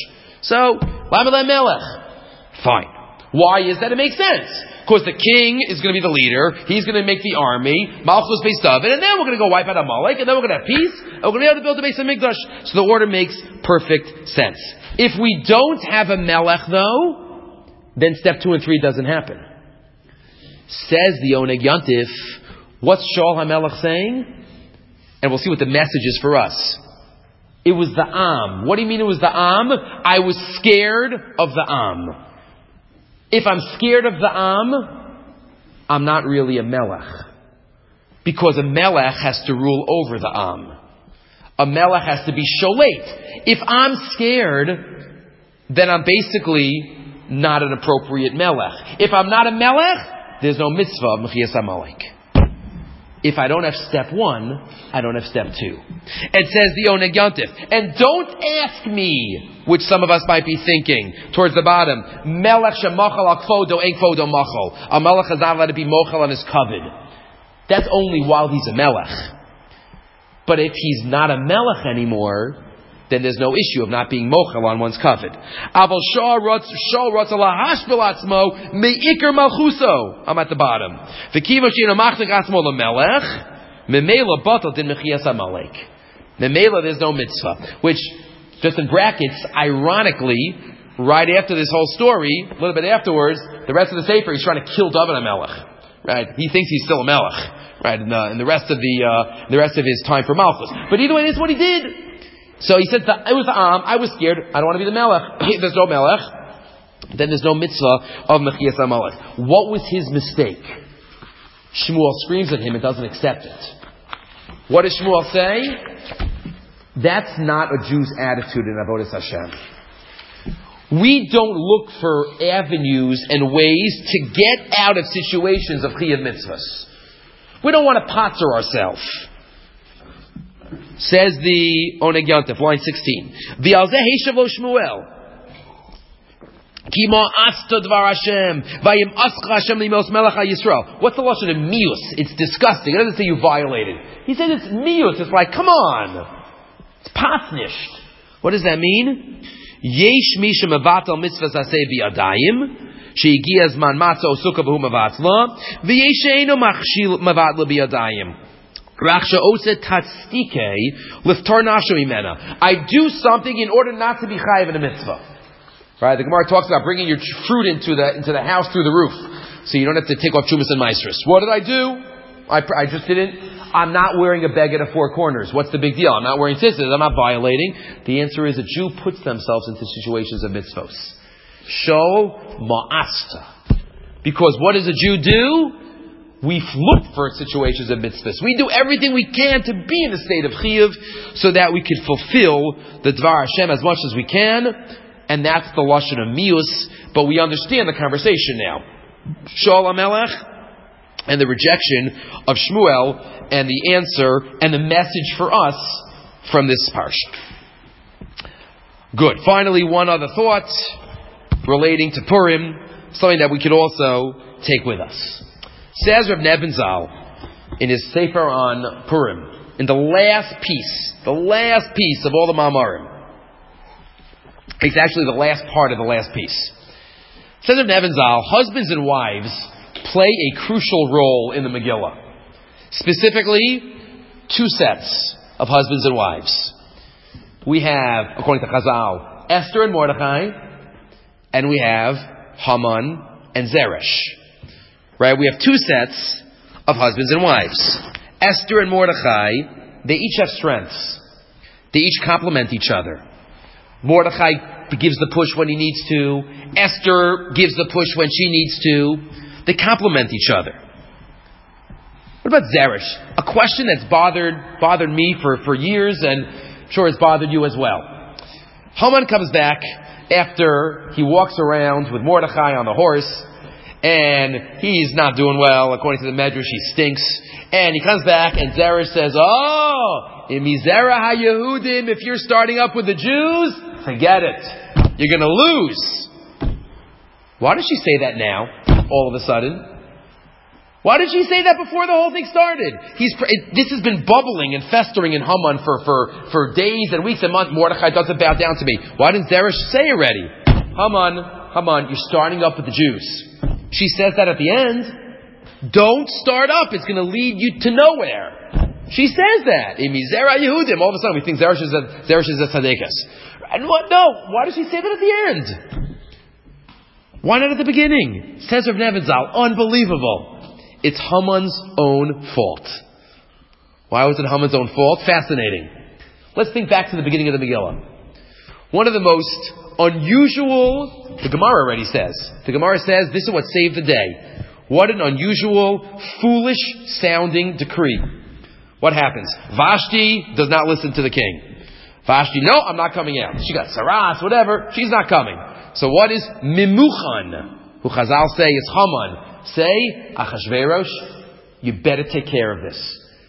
So, Lamela melech. Fine. Why is that? It makes sense. Because the king is going to be the leader. He's going to make the army. Malchus based of it. And then we're going to go wipe out Amalek. And then we're going to have peace. And we're going to be able to build the base of Mikdash. So the order makes perfect sense. If we don't have a melech though, then step two and three doesn't happen. Says the Oneg Yantif, what's Shaul HaMelech saying? And we'll see what the message is for us. It was the Am. What do you mean it was the Am? I was scared of the Am. If I'm scared of the Am, I'm not really a Melech. Because a Melech has to rule over the Am. A Melech has to be Sholet. If I'm scared, then I'm basically not an appropriate Melech. If I'm not a Melech, there's no mitzvah of Mechias Amalek. If I don't have step one, I don't have step two. It says the Oneg. And don't ask me, which some of us might be thinking, towards the bottom, Melech shemachal akfodo ein kfodo machal. A melech is not allowed to be mochel on his covet. That's only while he's a melech. But if he's not a melech anymore, then there's no issue of not being mochel on one's covet. Aval. I'm at the bottom. Din there's no mitzvah, which just in brackets, ironically, right after this whole story, a little bit afterwards, the rest of the sefer he's trying to kill David Amelech. Right? He thinks he's still a melech. Right? And, uh, and the rest of the uh, the rest of his time for Malchus. But either way, this is what he did. So he said, it was the Am, I was scared, I don't want to be the Melech. [clears throat] there's no Melech. Then there's no mitzvah of Mechias Amalek. What was his mistake? Shmuel screams at him and doesn't accept it. What does Shmuel say? That's not a Jew's attitude in Avodah Hashem. We don't look for avenues and ways to get out of situations of Chiyah mitzvahs. We don't want to potter ourselves. Says the Oneg Yontif, line 16. V'alzeh heishavo Shmuel. Kima asta dvar Hashem. Vayim askra Hashem limos melech Yisrael. What's the lashon of mius? It's disgusting. It doesn't say you violated. He says it's mius. It's like, come on. It's pasnished. What does that mean? Yesh misha mevatel mitzvahs aseh biyadayim. שהגיע הזמן מצה או סוכה והוא מבטלה, ויש שאינו מבטלה בידיים. I do something in order not to be chayiv in a mitzvah. Right? The Gemara talks about bringing your fruit into the into the house through the roof, so you don't have to take off chumas and maestros. What did I do? I, I just didn't. I'm not wearing a beg at four corners. What's the big deal? I'm not wearing tzitzis. I'm not violating. The answer is a Jew puts themselves into situations of mitzvos. Show ma'asta. Because what does a Jew do? We look for situations of mitzvahs. We do everything we can to be in a state of chiyuv so that we can fulfill the Dvar Hashem as much as we can, and that's the lashon of mius. But we understand the conversation now. Shaul Amelech and the rejection of Shmuel, and the answer and the message for us from this parsha. Good. Finally, one other thought relating to Purim, something that we could also take with us. Says Reb Nebenzahl in his Sefer on Purim, in the last piece, the last piece of all the Mamarim. It's actually the last part of the last piece. Says Reb Nebenzahl, husbands and wives play a crucial role in the Megillah. Specifically, two sets of husbands and wives. We have, according to Chazal, Esther and Mordechai, and we have Haman and Zeresh. Right? We have two sets of husbands and wives. Esther and Mordechai, they each have strengths. They each complement each other. Mordechai gives the push when he needs to. Esther gives the push when she needs to. They complement each other. What about Zeresh? A question that's bothered bothered me for, for years and sure has bothered you as well. Haman comes back after he walks around with Mordechai on the horse and he's not doing well. According to the Medrash, he stinks. And he comes back and Zeresh says, Oh, imizera ha-Yehudim, if you're starting up with the Jews, forget it. You're gonna lose. Why does she say that now, all of a sudden? Why did she say that before the whole thing started? He's, it, this has been bubbling and festering in Haman for, for, for days and weeks and months. Mordechai doesn't bow down to me. Why didn't Zeresh say already? Haman, Haman, you're starting up with the Jews. She says that at the end. Don't start up. It's going to lead you to nowhere. She says that. Imizera Yehudim. All of a sudden we think Zeresh is a, Zeresh is a tzaddikus. And what? No. Why does she say that at the end? Why not at the beginning? Says Rav Nebenzahl. Unbelievable. It's Haman's own fault. Why was it Haman's own fault? Fascinating. Let's think back to the beginning of the Megillah. One of the most unusual, the Gemara already says. The Gemara says this is what saved the day. What an unusual, foolish sounding decree. What happens? Vashti does not listen to the king. Vashti, no, I'm not coming out. She got saras, whatever. She's not coming. So what is mimuchan? Who Chazal say is Haman. Say, Achashverosh, you better take care of this.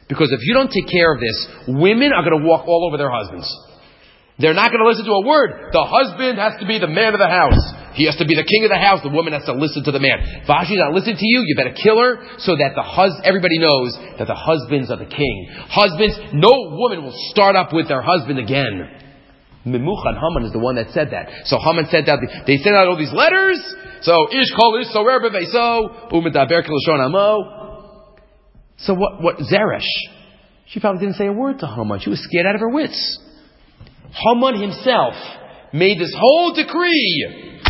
Because if you don't take care of this, women are going to walk all over their husbands. They're not going to listen to a word. The husband has to be the man of the house. He has to be the king of the house. The woman has to listen to the man. If Vashti's not listening to you. You better kill her so that the hus- everybody knows that the husbands are the king. Husbands, no woman will start up with their husband again. Mimuchan Haman is the one that said that. So Haman sent out, the, they sent out all these letters. So ish kol ish so so umedaber amo. So what? What Zeresh? She probably didn't say a word to Haman. She was scared out of her wits. Haman himself made this whole decree.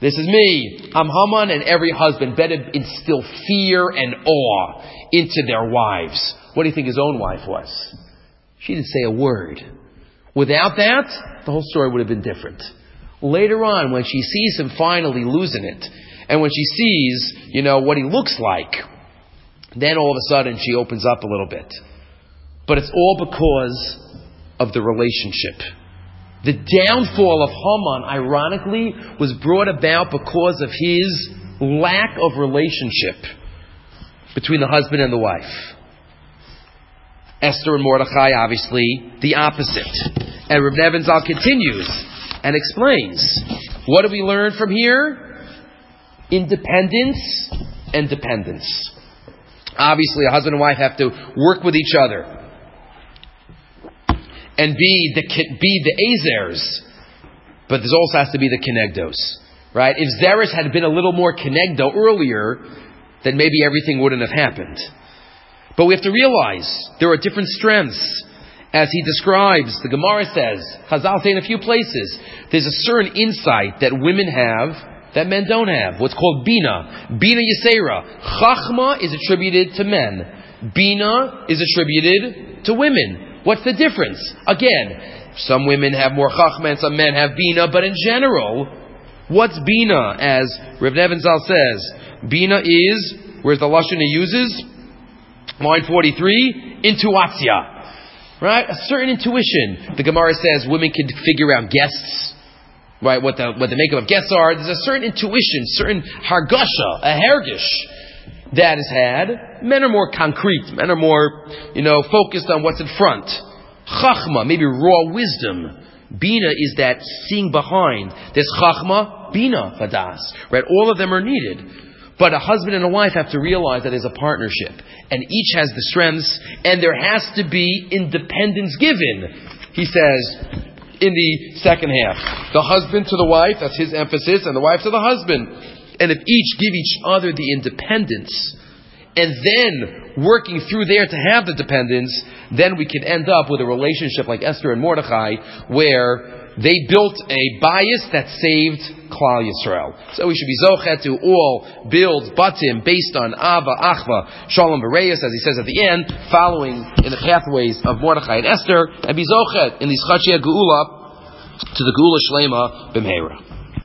This is me. I'm Haman, and every husband better instill fear and awe into their wives. What do you think his own wife was? She didn't say a word. Without that, the whole story would have been different. Later on, when she sees him finally losing it, and when she sees, you know, what he looks like, then all of a sudden she opens up a little bit. But it's all because of the relationship. The downfall of Haman, ironically, was brought about because of his lack of relationship between the husband and the wife. Esther and Mordechai, obviously, the opposite. And Reb Nebenzahl continues and explains. What do we learn from here? Independence and dependence. Obviously, a husband and wife have to work with each other and be the be the azers, but there also has to be the kenegdos, right? If Zeresh had been a little more kenegdo earlier, then maybe everything wouldn't have happened. But we have to realize there are different strengths. As he describes, the Gemara says, Chazal say in a few places, there's a certain insight that women have that men don't have. What's called Bina. Bina Yisera. Chachma is attributed to men. Bina is attributed to women. What's the difference? Again, some women have more chachma and some men have bina, but in general, what's bina? As Rav Nebenzahl says, bina is, where's the lashon he uses? Line 43, intuatia. Right? A certain intuition. The Gemara says women can figure out guests, right? What the, what the makeup of guests are. There's a certain intuition, certain hargasha, a hergish that is had. Men are more concrete. Men are more, you know, focused on what's in front. Chachma, maybe raw wisdom. Bina is that seeing behind. There's chachma, bina, vadas. Right? All of them are needed. But a husband and a wife have to realize that there's a partnership. And each has the strengths, and there has to be independence given. He says, in the second half. The husband to the wife, that's his emphasis, and the wife to the husband. And if each give each other the independence, and then working through there to have the dependence, then we can end up with a relationship like Esther and Mordechai, where they built a bias that saved Klal Yisrael. So we should be zochet to all build batim based on Ava, Achva, Shalom Bereis, as he says at the end, following in the pathways of Mordechai and Esther, and be zochet in these Chachia Geula to the Geula Shlema B'meira.